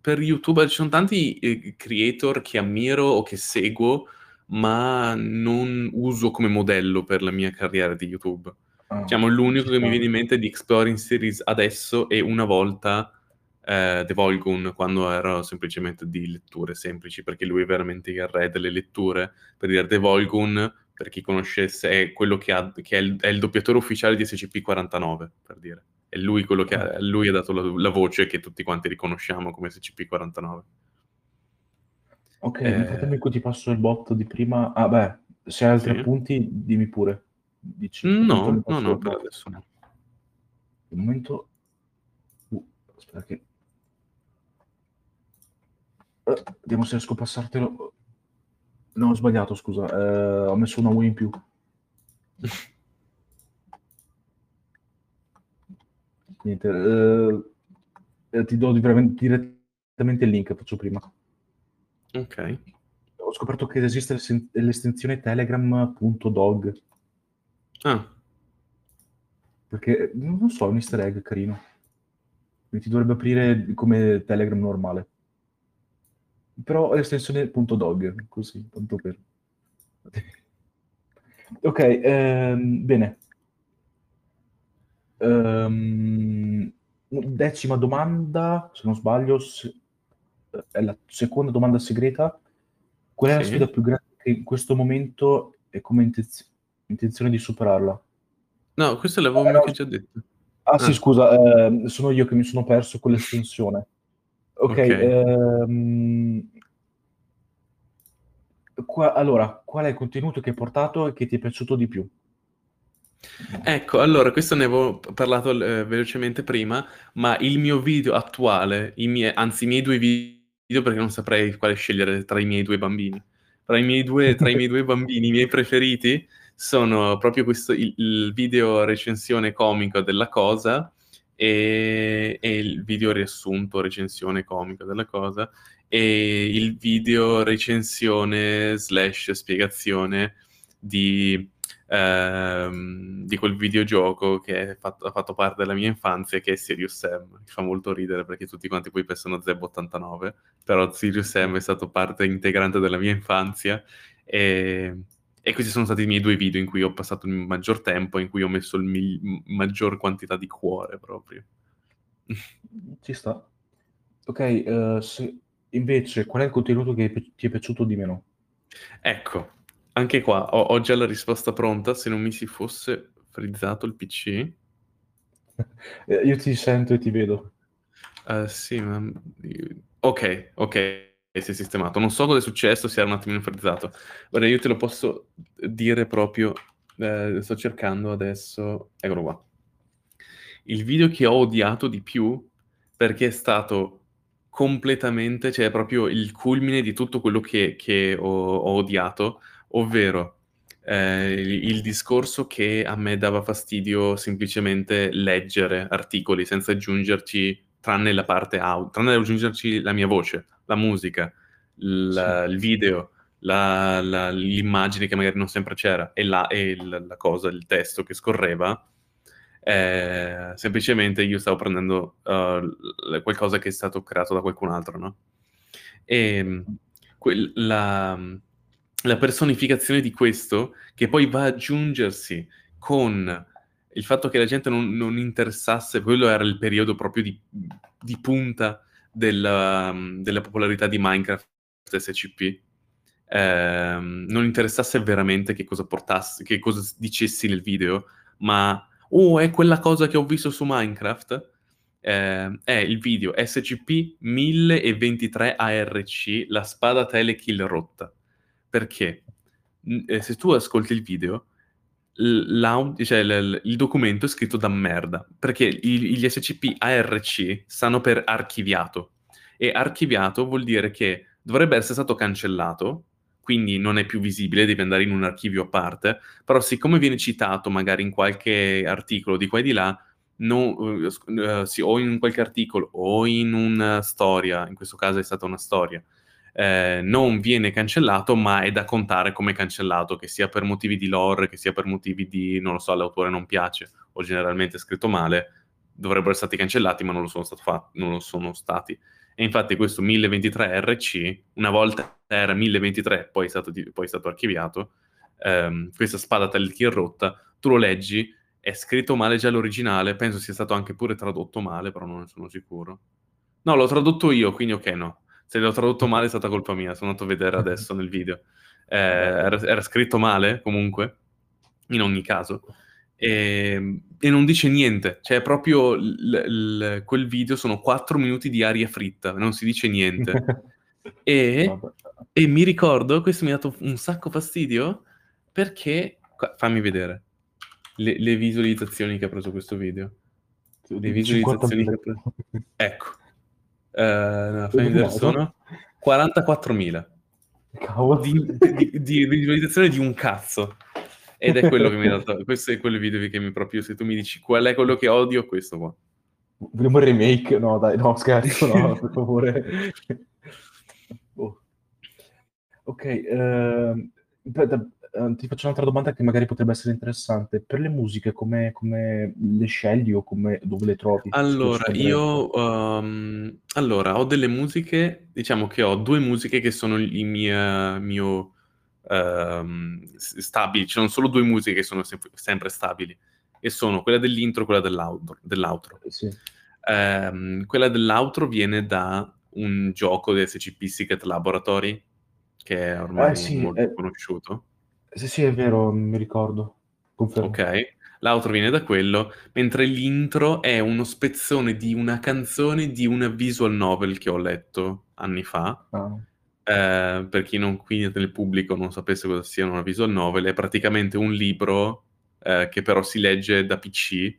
per YouTube ci sono tanti eh, creator che ammiro o che seguo, ma non uso come modello per la mia carriera di YouTube.
Ah,
Diciamo, l'unico che mi viene in mente di Exploring Series adesso e una volta eh, The Volgun, quando ero semplicemente di letture semplici, perché lui è veramente il re delle letture. Per dire, The Volgun, per chi conoscesse, è quello che, ha, che è, il, è il doppiatore ufficiale di SCP-49, per dire. È lui quello che ha, lui ha dato la, la voce che tutti quanti riconosciamo come SCP-49.
Ok,
Eh,
nel frattempo ti passo il bot di prima... Ah, beh, se hai altri
Sì.
appunti, dimmi pure. Dici,
No, no, no, per adesso no.
Un momento... Uh, aspetta che... Eh, vediamo se riesco a passartelo. No, ho sbagliato, scusa. Eh, ho messo una U in più. Niente. eh, eh, ti do direttamente il link, faccio prima.
Ok.
Ho scoperto che esiste l'esten- l'estensione telegram.dog,
Ah,
perché non so, è un easter egg carino. Quindi ti dovrebbe aprire come Telegram normale. Però è l'estensione .dog, così, tanto per... Ok, ehm, bene. Ehm, decima domanda, se non sbaglio, se- è la seconda domanda segreta. Qual è la
Sì.
sfida più grande che in questo momento e come intenzio- intenzione di superarla?
no, questo l'avevo
Eh, no,
già detto.
Ah sì,
Ah.
scusa, ehm, sono io che mi sono perso con l'estensione. Ok,
Ok.
ehm, qua- allora, qual è il contenuto che hai portato e che ti è piaciuto di più?
Ecco, allora, questo ne avevo parlato eh, velocemente prima, ma il mio video attuale, i miei- anzi i miei due video, perché non saprei quale scegliere tra i miei due bambini, tra i miei due, i miei due bambini, i miei preferiti sono proprio questo, il, il video recensione comico della cosa e, e il video riassunto, recensione comico della cosa e il video recensione slash spiegazione di, ehm, di quel videogioco che fatto- ha fatto parte della mia infanzia che è Sirius Sam. Mi fa molto ridere perché tutti quanti poi pensano Zeb89, però Sirius Sam è stato parte integrante della mia infanzia e, e questi sono stati i miei due video in cui ho passato il maggior tempo, in cui ho messo il mi- maggior quantità di cuore proprio.
Ci sta. Ok, eh, se- invece, qual è il contenuto che pi- ti è piaciuto di meno?
Ecco, anche qua ho, ho già la risposta pronta, se non mi si fosse frizzato il PC.
Eh, io ti sento e ti vedo.
Eh, sì, ma... Ok, ok, si è sistemato. Non so cosa è successo, si era un attimino frizzato. Ora io te lo posso dire proprio, eh, sto cercando adesso, eccolo qua. Il video che ho odiato di più perché è stato completamente, cioè proprio il culmine di tutto quello che, che ho, ho odiato, ovvero eh, il, il discorso che a me dava fastidio semplicemente leggere articoli senza aggiungerci, tranne la parte audio, tranne aggiungerci la mia voce, la musica, il, il video, la, la, l'immagine che magari non sempre c'era e, la, e la, la cosa, il testo che scorreva, eh, semplicemente io stavo prendendo uh, qualcosa che è stato creato da qualcun altro, no? E que- la, la personificazione di questo, che poi va ad aggiungersi con il fatto che la gente non, non interessasse, quello era il periodo proprio di, di punta della, della, popolarità di Minecraft SCP, eh, non interessasse veramente che cosa portassi, che cosa dicessi nel video, ma oh, è quella cosa che ho visto su Minecraft. Eh, è il video SCP 1023 ARC, la spada telekill rotta. Perché eh, se tu ascolti il video, cioè, il, il, documento è scritto da merda. Perché i, gli SCP ARC stanno per archiviato. E archiviato vuol dire che dovrebbe essere stato cancellato quindi non è più visibile, devi andare in un archivio a parte, però siccome viene citato magari in qualche articolo di qua e di là, no, uh, uh, sì, o in qualche articolo o in una storia, in questo caso è stata una storia, eh, non viene cancellato, ma è da contare come cancellato, che sia per motivi di lore, che sia per motivi di, non lo so, l'autore non piace o generalmente è scritto male, dovrebbero essere stati cancellati, ma non lo sono, fatti, non lo sono stati. E infatti questo 1023RC, una volta era 1023, poi è stato, poi è stato archiviato, ehm, questa spada Talkill rotta, tu lo leggi, è scritto male già l'originale, penso sia stato anche pure tradotto male, però non ne sono sicuro. No, l'ho tradotto io, quindi ok, no. Se l'ho tradotto male è stata colpa mia, sono andato a vedere adesso nel video. Eh, era, era scritto male, comunque, in ogni caso. E, ehm, e, non dice niente, cioè proprio l- l- quel video sono 4 minuti di aria fritta, non si dice niente. e, e, mi ricordo, questo mi ha dato un sacco fastidio, perché, fammi vedere, le, le visualizzazioni che ha preso questo video. Le visualizzazioni che ha preso... Ecco, vedere, sono 44.000. Di, di, di visualizzazione di un cazzo. Ed è quello che mi ha dato, questo è quello video che mi proprio, se tu mi dici qual è quello che odio, questo qua.
Vogliamo il remake? No, dai, no, scherzo, no, per favore. oh. Ok, uh, ti faccio un'altra domanda che magari potrebbe essere interessante. Per le musiche, come, come le scegli o come, dove le trovi?
Allora, io um, allora, ho delle musiche, diciamo che ho due musiche che sono il mio, mio uh, stabili, ci sono solo due musiche che sono sempre, sempre stabili e sono quella dell'intro e quella dell'outro. dell'outro.
Eh, sì.
Um, quella dell'outro viene da un gioco di SCP Secret Laboratory che è ormai eh, sì, molto è... conosciuto.
Sì, sì, è vero, mi ricordo.
Confermo. Ok, l'outro viene da quello, mentre l'intro è uno spezzone di una canzone di una visual novel che ho letto anni fa. Ah eh, per chi non qui nel pubblico non sapesse cosa sia una visual novel, è praticamente un libro eh, che però si legge da PC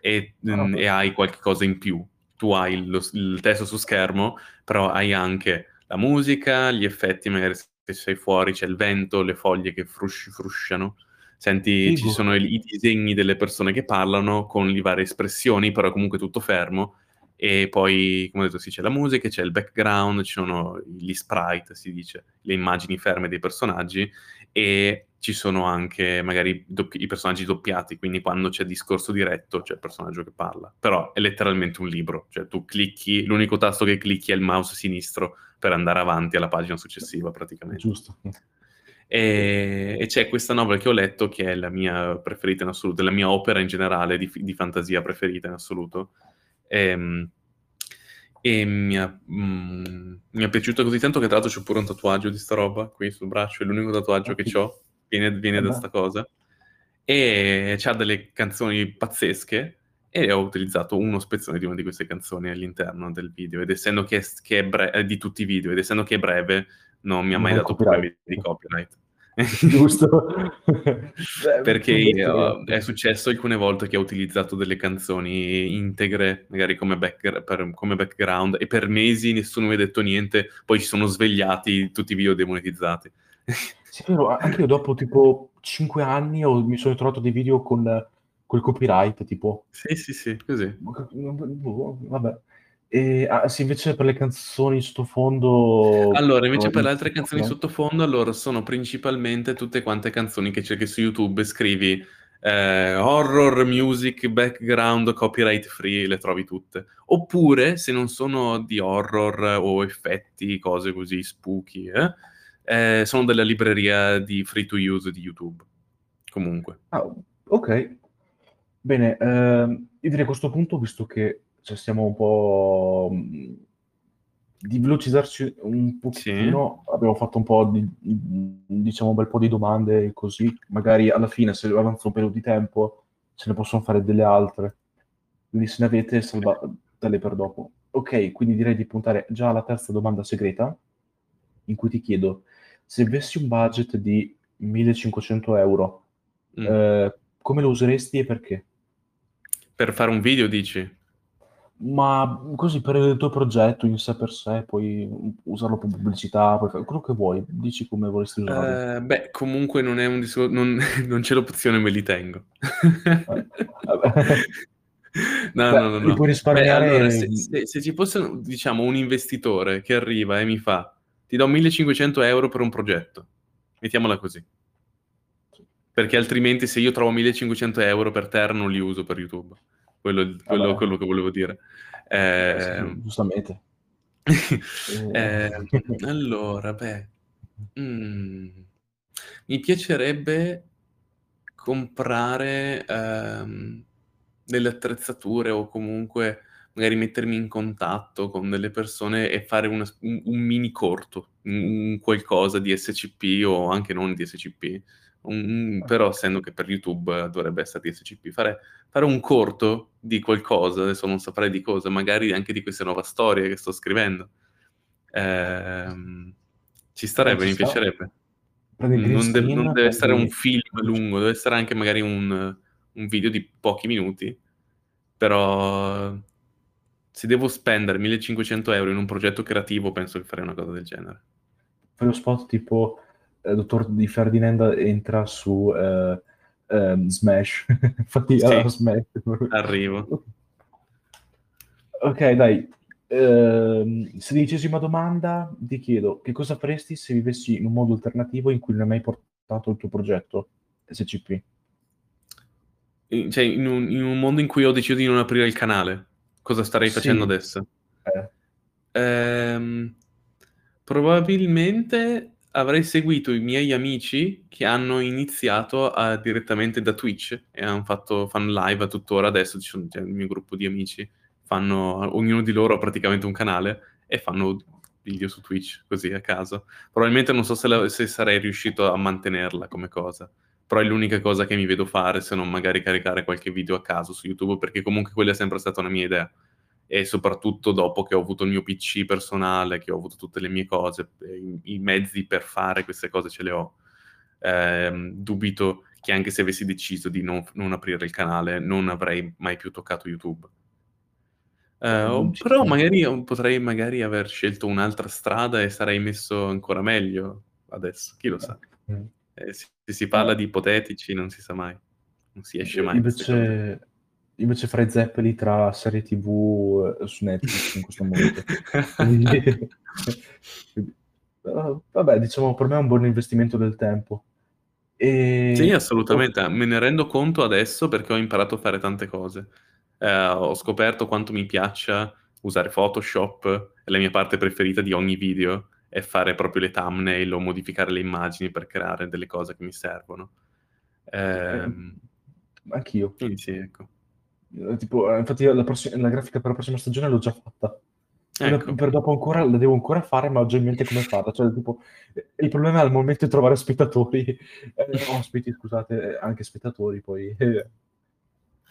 e, oh. e hai qualche cosa in più. Tu hai lo, il testo su schermo, però hai anche la musica, gli effetti, magari se sei fuori c'è il vento, le foglie che frusci, frusciano. Senti, Figo. ci sono i, i disegni delle persone che parlano con le varie espressioni, però comunque tutto fermo e poi, come ho detto, sì, c'è la musica, c'è il background, ci sono gli sprite, si dice, le immagini ferme dei personaggi e ci sono anche magari doppi- i personaggi doppiati, quindi quando c'è discorso diretto c'è il personaggio che parla. Però è letteralmente un libro, cioè tu clicchi, l'unico tasto che clicchi è il mouse sinistro per andare avanti alla pagina successiva praticamente.
Giusto.
E, e, c'è questa novella che ho letto che è la mia preferita in assoluto, la mia opera in generale di, di fantasia preferita in assoluto, e, ehm, e mi, ha, mm, mi è piaciuto così tanto che tra l'altro c'ho pure un tatuaggio di sta roba qui sul braccio, è l'unico tatuaggio che ho, viene, viene da sta cosa. E c'ha delle canzoni pazzesche e ho utilizzato uno spezzone di una di queste canzoni all'interno del video ed essendo che, è, che è breve, di tutti i video ed essendo che è breve non mi ha mai non dato problemi di copyright
Giusto.
Perché uh, è successo alcune volte che ho utilizzato delle canzoni integre, magari come, back, per, come, background, e per mesi nessuno mi ha detto niente, poi si sono svegliati tutti i video demonetizzati.
Sì, però anche io dopo tipo 5 anni ho, mi sono trovato dei video con quel copyright, tipo...
Sì, sì, sì, così.
Vabbè. E ah, sì, invece per le canzoni sottofondo...
Allora, invece per le altre canzoni sottofondo, allora sono principalmente tutte quante canzoni che cerchi su YouTube, scrivi eh, horror, music, background, copyright free, le trovi tutte. Oppure, se non sono di horror o effetti, cose così, spooky, eh, eh, sono della libreria di free to use di YouTube. Comunque.
Ah, ok. Bene, ehm, io direi a questo punto, visto che cioè, stiamo un po' mm, di velocizzarci un pochino, sì. abbiamo fatto un po' di, diciamo, un bel po' di domande così, magari alla fine se avanza un periodo di tempo se ne possono fare delle altre, quindi se ne avete salvatele per dopo. Ok, quindi direi di puntare già alla terza domanda segreta, in cui ti chiedo, se avessi un budget di 1500 euro, mm. eh, come lo useresti e perché?
Per fare un video, dici?
Ma così per il tuo progetto in sé per sé, puoi usarlo per pubblicità, puoi fare quello che vuoi, dici come vorresti usarlo.
Eh, beh, comunque non è un discorso, non, non c'è l'opzione me li tengo.
Eh,
no, Beh, no, no, no.
Puoi risparmiare... Beh, allora,
se, se, se, ci fosse, diciamo, un investitore che arriva e mi fa, ti do 1500 euro per un progetto, mettiamola così. Perché altrimenti se io trovo 1500 euro per terra non li uso per YouTube. Quello, quello, quello che volevo dire.
Eh, sì, giustamente.
eh, allora, beh, mm, mi piacerebbe comprare ehm, delle attrezzature o comunque magari mettermi in contatto con delle persone e fare una, un, un, mini corto, un, qualcosa di SCP o anche non di SCP, un, però essendo che per YouTube dovrebbe essere di SCP, fare, fare, un corto di qualcosa, adesso non saprei di cosa, magari anche di questa nuova storia che sto scrivendo. Eh, ci starebbe, mi piacerebbe. Non, de- non, deve essere un film lungo, deve essere anche magari un, un video di pochi minuti, però se devo spendere 1500 euro in un progetto creativo penso che farei una cosa del genere.
Fai lo spot tipo eh, dottor Di Ferdinand entra su eh, eh, Smash. Infatti,
sì,
uh, Smash.
Arrivo.
Ok, dai. Uh, sedicesima domanda, ti chiedo, che cosa faresti se vivessi in un modo alternativo in cui non hai mai portato il tuo progetto SCP?
Cioè, in un, in un mondo in cui ho deciso di non aprire il canale, cosa starei sì. facendo adesso? Eh. Ehm, probabilmente avrei seguito i miei amici che hanno iniziato a, direttamente da Twitch e hanno fatto, fanno live a tuttora, adesso c'è il mio gruppo di amici, fanno, ognuno di loro ha praticamente un canale e fanno video su Twitch così a caso. Probabilmente non so se, la, se sarei riuscito a mantenerla come cosa, però è l'unica cosa che mi vedo fare se non magari caricare qualche video a caso su YouTube, perché comunque quella è sempre stata una mia idea e soprattutto dopo che ho avuto il mio PC personale, che ho avuto tutte le mie cose, i, i mezzi per fare queste cose ce le ho. Eh, dubito che anche se avessi deciso di non, non, aprire il canale, non avrei mai più toccato YouTube. Eh, però magari potrei magari aver scelto un'altra strada e sarei messo ancora meglio adesso, chi lo sa. Eh, se, si parla di ipotetici non si sa mai, non si esce mai.
Invece invece farei Zeppeli tra serie tv eh, su Netflix in questo momento. Quindi, uh, vabbè, diciamo, per me è un buon investimento del tempo.
E... Sì, assolutamente, me ne rendo conto adesso perché ho imparato a fare tante cose. Eh, ho scoperto quanto mi piaccia usare Photoshop, è la mia parte preferita di ogni video, è fare proprio le thumbnail o modificare le immagini per creare delle cose che mi servono. Eh,
Anch'io.
Quindi sì, ecco.
Eh, tipo, eh, infatti la, prossima, la, grafica per la prossima stagione l'ho già fatta. Ecco. Per dopo ancora la devo ancora fare, ma ho già in mente come farla. Cioè, tipo, il problema al momento è trovare spettatori, eh, ospiti, scusate, anche spettatori poi.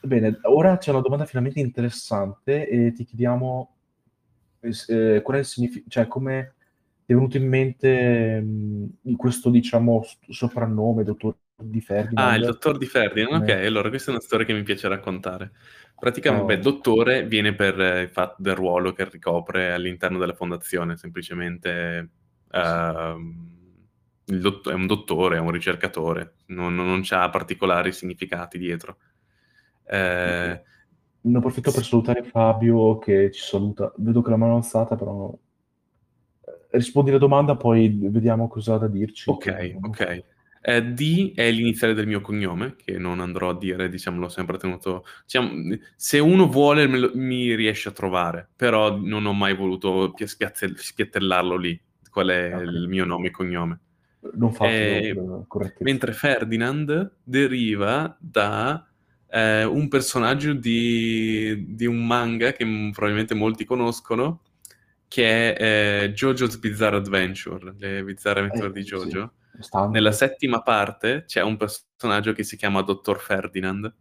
Bene, ora c'è una domanda finalmente interessante e ti chiediamo eh, qual è il significato, cioè come è venuto in mente mh, questo, diciamo, soprannome, dottor Di Ferdinand?
Ah, il dottor Di Ferdinand, ok, eh. allora questa è una storia che mi piace raccontare. Praticamente, oh. beh, dottore viene per il fatto del ruolo che ricopre all'interno della fondazione, semplicemente uh, dott- è un dottore, è un ricercatore, non, non ha particolari significati dietro.
Eh, ne approfitto per salutare Fabio che ci saluta. Vedo che la mano è alzata, però eh, rispondi alla domanda, poi vediamo cosa ha da dirci.
Ok, ok. Eh, D è l'iniziale del mio cognome, che non andrò a dire, diciamo, l'ho sempre tenuto... Diciamo, se uno vuole lo, mi riesce a trovare, però non ho mai voluto spiazze, spiattellarlo lì, qual è okay. il mio nome e cognome.
Non fatto
eh, Mentre Ferdinand deriva da eh, un personaggio di, di, un manga che probabilmente molti conoscono, che è eh, JoJo's Bizarre Adventure, le bizzarre avventure eh, di JoJo. Sì. Nella settima parte c'è un personaggio che si chiama Dottor Ferdinand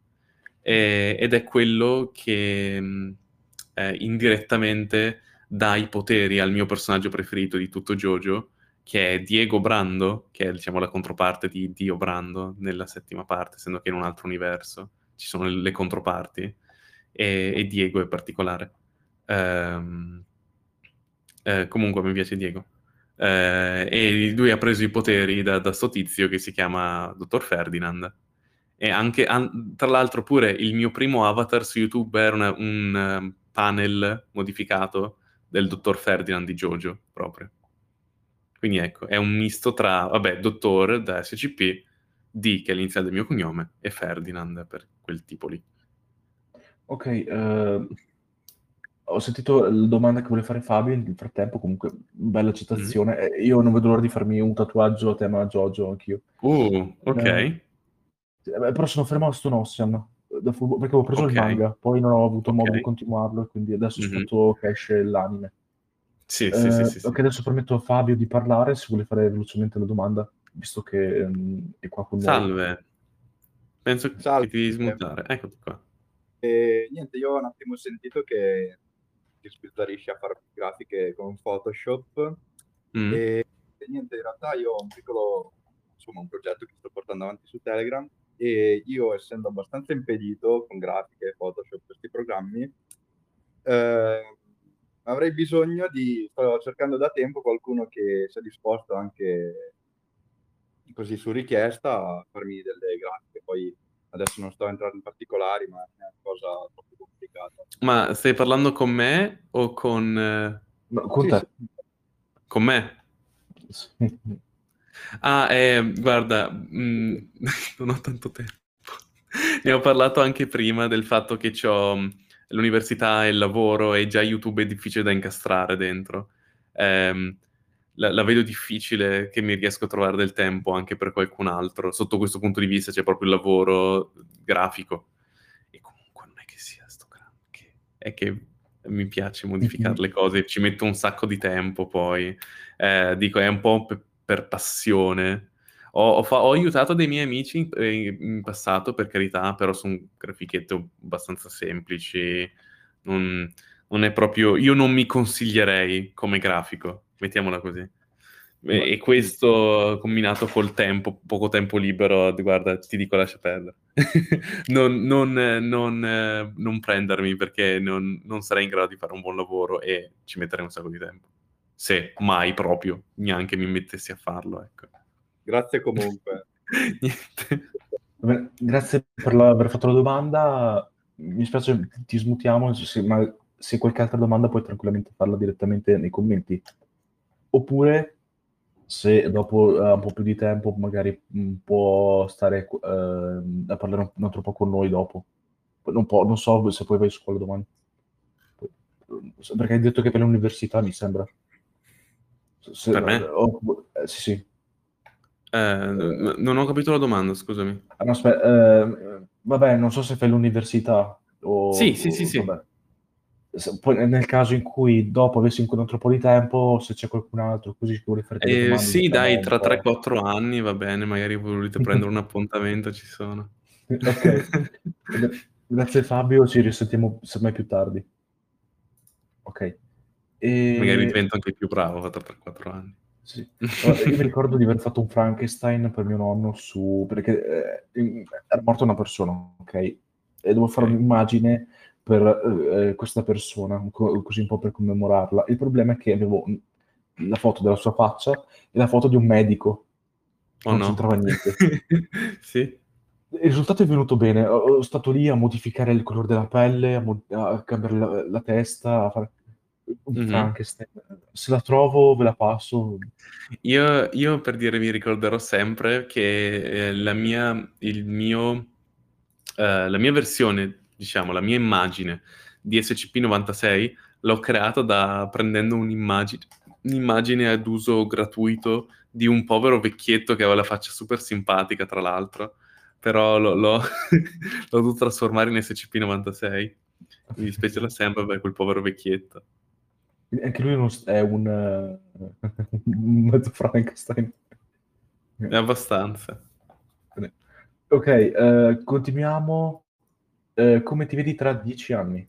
e, ed è quello che mm, eh, indirettamente dà i poteri al mio personaggio preferito di tutto JoJo, che è Diego Brando, che è diciamo la controparte di Dio Brando nella settima parte, essendo che in un altro universo ci sono le, le controparti, e, e, Diego è particolare. Um, eh, comunque mi piace Diego. Eh, e lui ha preso i poteri da, da sto tizio che si chiama Dottor Ferdinand. E anche, an- tra l'altro, pure il mio primo avatar su YouTube era una, un um, panel modificato del Dottor Ferdinand di Jojo, proprio. Quindi ecco, è un misto tra, vabbè, Dottor da SCP D, che è l'iniziale del mio cognome, e Ferdinand per quel tipo lì.
Ok, uh, ho sentito la domanda che vuole fare Fabio nel frattempo, comunque bella citazione. Mm. Io non vedo l'ora di farmi un tatuaggio a tema Jojo anch'io.
Uh, ok. Eh,
però sono fermato su Nossian, perché avevo preso okay. il manga, poi non ho avuto okay. modo di continuarlo, quindi adesso mm-hmm. aspetto che esce l'anime.
Sì, eh, sì, sì, sì,
Ok, adesso permetto a Fabio di parlare, se vuole fare velocemente la domanda visto che um, è qua con
noi. Salve, penso Salve. che ti smutare. Eccoti qua.
E, niente, io ho un attimo sentito che ti sbizzarrisci a fare grafiche con Photoshop mm. e, e, niente, in realtà io ho un piccolo, insomma, un progetto che sto portando avanti su Telegram e io essendo abbastanza impedito con grafiche, Photoshop, questi programmi, eh, avrei bisogno di, sto cercando da tempo qualcuno che sia disposto anche così su richiesta a farmi delle grafiche. Poi adesso non sto entrando in particolari, ma è una cosa troppo complicata.
Ma stai parlando con me o con... Eh,
no, con sì, te.
Sì. Con me? Ah, eh, guarda, mh, mm, non ho tanto tempo. ne ho parlato anche prima del fatto che ho mm, l'università e il lavoro e già YouTube è difficile da incastrare dentro. Eh, la, la, vedo difficile che mi riesco a trovare del tempo anche per qualcun altro. Sotto questo punto di vista c'è proprio il lavoro grafico. E comunque non è che sia sto granché, è che mi piace modificare mm-hmm. le cose, ci metto un sacco di tempo poi. Eh, dico, è un po' per, per passione. Ho, ho, fa- ho, aiutato dei miei amici in, eh, in, passato, per carità, però sono grafichette abbastanza semplici. Non, non è proprio... Io non mi consiglierei come grafico mettiamola così. E, e, questo combinato col tempo, poco tempo libero, guarda, ti dico lascia perdere. non, non, non, non, prendermi perché non, non, sarei in grado di fare un buon lavoro e ci metterei un sacco di tempo. Se mai proprio neanche mi mettessi a farlo, ecco.
Grazie comunque.
Niente. Grazie per la, aver fatto la domanda. Mi spiace, ti smutiamo, se, ma se qualche altra domanda puoi tranquillamente farla direttamente nei commenti oppure se dopo uh, un po' più di tempo magari mm, può stare uh, a parlare un, altro po' con noi dopo. Non, può, non so se poi vai su quella domanda. Perché hai detto che per l'università mi sembra.
Se, per me?
Oh, eh, sì, sì.
Eh, non ho capito la domanda, scusami.
Ah, no, aspetta, eh, vabbè, non so se fai l'università o...
Sì, sì, sì, sì.
Poi nel caso in cui dopo avessi incontrato po' di tempo, se c'è qualcun altro così che vuole fare
eh, domande, Sì, dai, tra 3-4 anni va bene, magari volete prendere un appuntamento, ci sono.
ok, grazie Fabio, ci risentiamo semmai più tardi. Ok.
E... Magari divento anche più bravo tra 3-4 anni.
Sì. Allora, io mi ricordo di aver fatto un Frankenstein per mio nonno su... perché eh, era morta una persona, ok? E dovevo fare un'immagine per eh, questa persona, co- così un po' per commemorarla. Il problema è che avevo la foto della sua faccia e la foto di un medico.
Oh
non
no.
c'entrava niente.
sì.
Il risultato è venuto bene. Ho, stato lì a modificare il colore della pelle, a, mo- a cambiare la, la testa, a fare un
Mhm.
Frankenstein. Se la trovo, ve la passo.
Io, io, per dire mi ricorderò sempre che eh, la mia, il mio, eh, la mia versione, diciamo, la mia immagine di SCP-96 l'ho creata da, prendendo un'immagine, un'immagine ad uso gratuito di un povero vecchietto che aveva la faccia super simpatica, tra l'altro, però l'ho, l'ho, l'ho dovuto trasformare in SCP-96. Mi dispiacerà sempre per quel povero vecchietto.
Anche lui è, un, eh, un mezzo Frankenstein.
È abbastanza.
Ok, eh, continuiamo. Eh, come ti vedi tra dieci anni?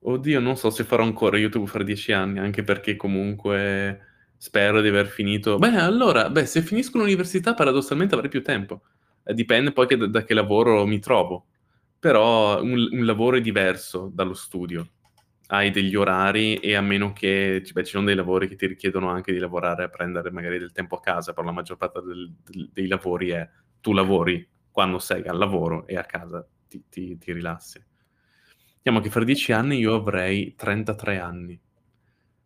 Oddio, non so se farò ancora YouTube fra dieci anni, anche perché comunque spero di aver finito. Beh, allora, beh, se finisco l'università paradossalmente avrei più tempo. Eh, dipende poi che da, da che lavoro mi trovo. Però un, un lavoro è diverso dallo studio. Hai degli orari e a meno che beh, ci sono dei lavori che ti richiedono anche di lavorare a prendere magari del tempo a casa, però la maggior parte del- del- dei lavori è tu lavori quando sei al lavoro e a casa ti, ti- ti rilassi. Diciamo che fra dieci anni io avrei 33 anni.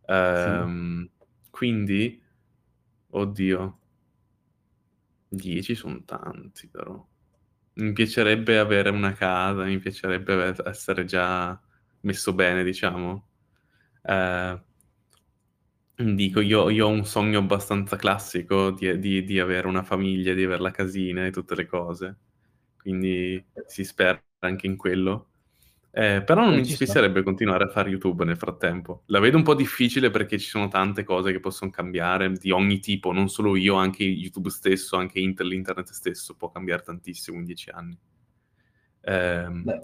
Ehm, Quindi, oddio, 10 sono tanti però. Mi piacerebbe avere una casa, mi piacerebbe essere già messo bene, diciamo. Eh, dico, io, io ho un sogno abbastanza classico di, di- di avere una famiglia, di avere la casina e tutte le cose. Quindi si spera anche in quello. Eh, però non
Eh,
mi dispiacerebbe continuare a fare YouTube nel frattempo. La vedo un po' difficile perché ci sono tante cose che possono cambiare di ogni tipo, non solo io, anche YouTube stesso, anche inter- l'internet stesso può cambiare tantissimo in dieci anni.
Beh,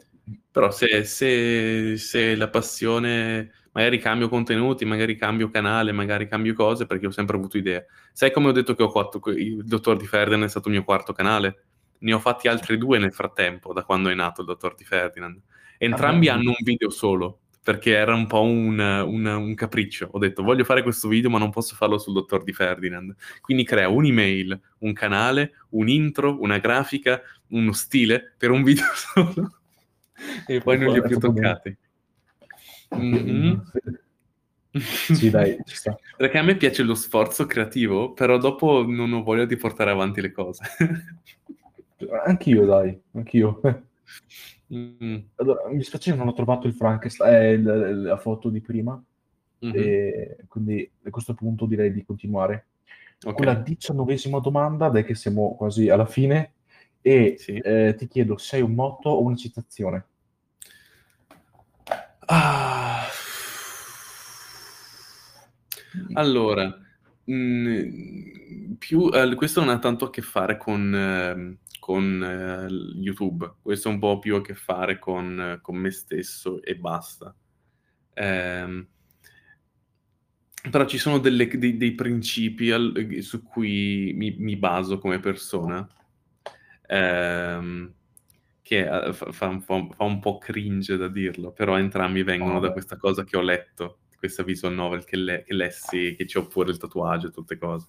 però se, se- se la passione, magari cambio contenuti, magari cambio canale, magari cambio cose, perché ho sempre avuto idee. Sai come ho detto che ho fatto, il dottor Di Ferdinand è stato il mio quarto canale? Ne ho fatti altri due nel frattempo, da quando è nato il dottor Di Ferdinand. Entrambi
Ah,
hanno un video solo, perché era un po' un, un- un capriccio. Ho detto, voglio fare questo video, ma non posso farlo sul dottor Di Ferdinand. Quindi creo un'email, un canale, un intro, una grafica, uno stile per un video solo. E poi non li ho più toccati. Mhm.
Sì, dai, ci sta.
Perché a me piace lo sforzo creativo, però dopo non ho voglia di portare avanti le cose.
Anch'io, dai, anch'io.
Mm,
Allora, mi dispiace non ho trovato il Frankenstein, eh, il- la foto di prima,
mhm.
e quindi a questo punto direi di continuare.
Ok.
Con la diciannovesima domanda, dai che siamo quasi alla fine, e
Sì.
eh, ti chiedo se hai un motto o una citazione.
Ah. Allora, mm, più, eh, questo non ha tanto a che fare con, ehm, con, eh, YouTube, questo ha un po' più a che fare con, eh, con me stesso e basta. Ehm, però ci sono delle- dei, dei principi al- su cui mi, mi baso come persona, ehm, che eh, fa, fa un po', fa un po' cringe da dirlo, però entrambi vengono da questa cosa che ho letto, questa visual novel che, le- che lessi, che c'ho pure il tatuaggio e tutte cose.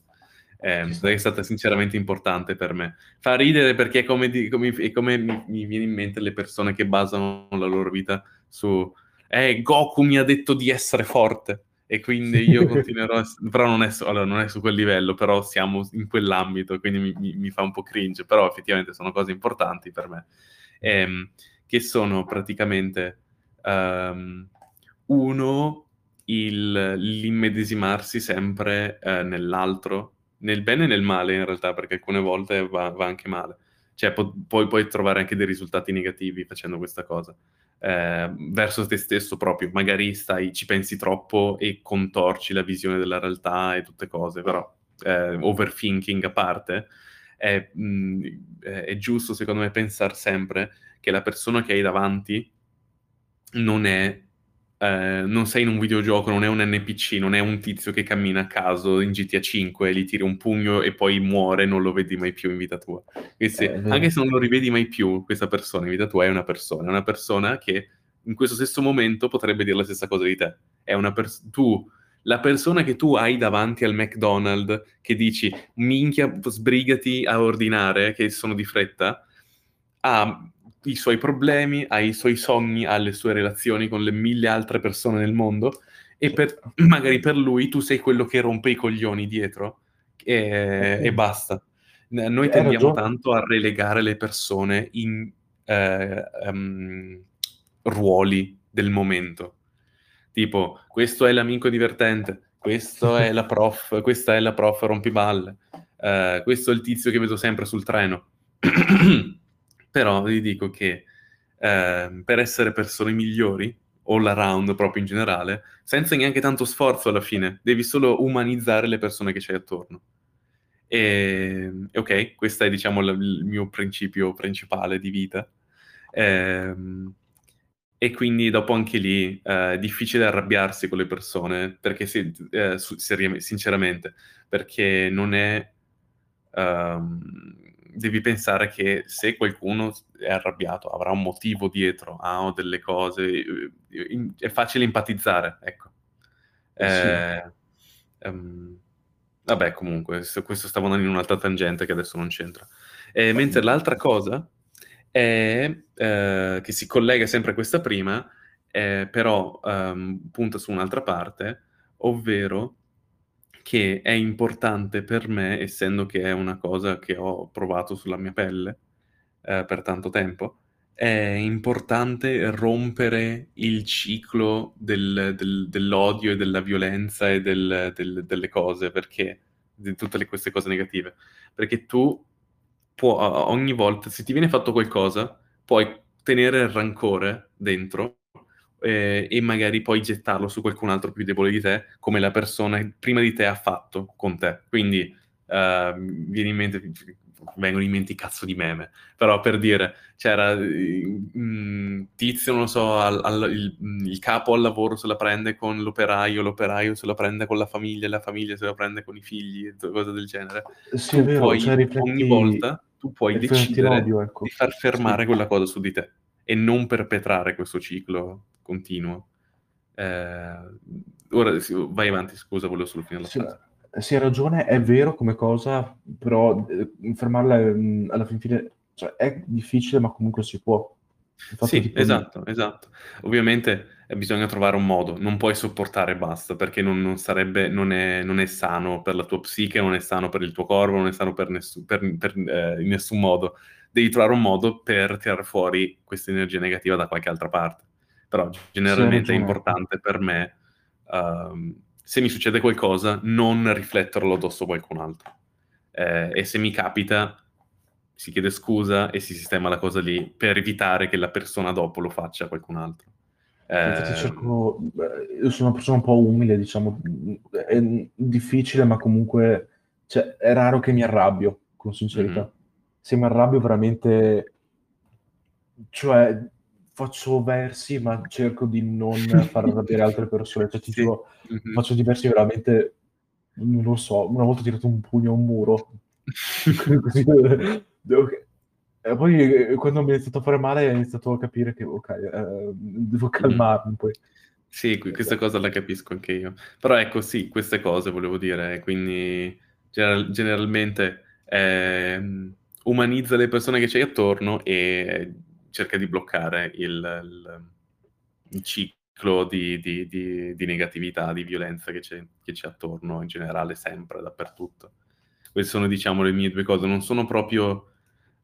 Eh, è stata sinceramente importante per me. Fa ridere perché è come, di- come- è come mi, mi viene in mente le persone che basano la loro vita su eh, Goku mi ha detto di essere forte e quindi io continuerò a però non è, su, allora, non è su quel livello, però siamo in quell'ambito, quindi mi, mi- mi fa un po' cringe, però effettivamente sono cose importanti per me, Ehm, che sono praticamente ehm, uno, il, l'immedesimarsi sempre eh, nell'altro, nel bene e nel male in realtà, perché alcune volte va, va anche male. Cioè, pu- puoi, puoi trovare anche dei risultati negativi facendo questa cosa. Eh, verso te stesso proprio, magari stai, ci pensi troppo e contorci la visione della realtà e tutte cose, però eh, overthinking a parte, è, mh, è- è giusto secondo me pensare sempre che la persona che hai davanti non è eh, non sei in un videogioco, non è un NPC, non è un tizio che cammina a caso in GTA 5 e gli tiri un pugno e poi muore e non lo vedi mai più in vita tua. Se, eh, anche se non lo rivedi mai più, questa persona in vita tua è una persona, è una persona che in questo stesso momento potrebbe dire la stessa cosa di te. È una persona... Tu la persona che tu hai davanti al McDonald's che dici minchia sbrigati a ordinare che sono di fretta ha i suoi problemi, ha i suoi sogni, ha le sue relazioni con le mille altre persone nel mondo e per, magari per lui tu sei quello che rompe i coglioni dietro e, e basta. Noi tendiamo tanto a relegare le persone in eh, um, ruoli del momento. Tipo, questo è l'amico divertente, questo è la prof, questa è la prof rompiballe, uh, questo è il tizio che vedo sempre sul treno. Però vi dico che uh, per essere persone migliori, all around proprio in generale, senza neanche tanto sforzo alla fine, devi solo umanizzare le persone che c'hai attorno. E, ok, questo è diciamo l- il mio principio principale di vita. Ehm, e quindi dopo anche lì eh, è difficile arrabbiarsi con le persone, perché si, eh, sinceramente, perché non è... Um, devi pensare che se qualcuno è arrabbiato avrà un motivo dietro, ha delle cose, eh, è facile empatizzare, ecco. Eh, sì. um, vabbè, comunque, questo stavo andando in un'altra tangente che adesso non c'entra. Eh, mentre l'altra cosa è, eh, che si collega sempre a questa prima, eh, però um, punta su un'altra parte, ovvero che è importante per me, essendo che è una cosa che ho provato sulla mia pelle eh, per tanto tempo, è importante rompere il ciclo del, del, dell'odio e della violenza e del, delle cose, perché di tutte le, queste cose negative. Perché tu può, ogni volta, se ti viene fatto qualcosa, puoi tenere il rancore dentro eh, e magari poi gettarlo su qualcun altro più debole di te, come la persona prima di te ha fatto con te. Quindi uh, viene in mente, vengono in mente i cazzo di meme, però per dire, c'era un mm, tizio, non so, al, al, il, il, capo al lavoro se la prende con l'operaio, l'operaio se la prende con la famiglia, la famiglia se la prende con i figli, cose del genere.
Sì, tu è vero,
puoi,
cioè, rifletti...
ogni volta tu puoi decidere
odio, ecco.
di far fermare sì. quella cosa su di te e non perpetrare questo ciclo continuo. Eh, ora vai avanti, scusa, volevo solo finire la
sì,
frase.
Sì, hai ragione, è vero come cosa, però eh, fermarla mm, alla fin fine cioè, è difficile, ma comunque si può.
Sì, esatto, esatto. Ovviamente eh, bisogna trovare un modo, non puoi sopportare e basta, perché non, non sarebbe, non è, non è, sano per la tua psiche, non è sano per il tuo corpo, non è sano per nessu, per, per, eh, in nessun modo. Devi trovare un modo per tirare fuori questa energia negativa da qualche altra parte. Però generalmente è importante per me, uh, se mi succede qualcosa, non rifletterlo addosso a qualcun altro. Eh, e se mi capita, si chiede scusa e si sistema la cosa lì per evitare che la persona dopo lo faccia a qualcun altro.
Eh, cerco, io sono una persona un po' umile, diciamo, è difficile, ma comunque cioè, è raro che mi arrabbio, con sincerità. Mm-hmm. Se mi arrabbio veramente, cioè faccio versi, ma cerco di non far arrabbiare altre persone. Cioè, ti sì. giuro, mm-hmm. faccio diversi veramente, non lo so, una volta ho tirato un pugno a un muro. Devo, e poi eh, quando mi è iniziato a fare male ho iniziato a capire che ok, eh, devo mm. calmarmi poi.
Sì, questa cosa la capisco anche io. Però ecco, sì, queste cose volevo dire, quindi general- generalmente eh, umanizza le persone che c'hai attorno e cerca di bloccare il, il, il ciclo di, di, di, di, negatività, di violenza che c'è, che c'è attorno in generale, sempre, dappertutto. Queste sono, diciamo, le mie due cose. Non sono proprio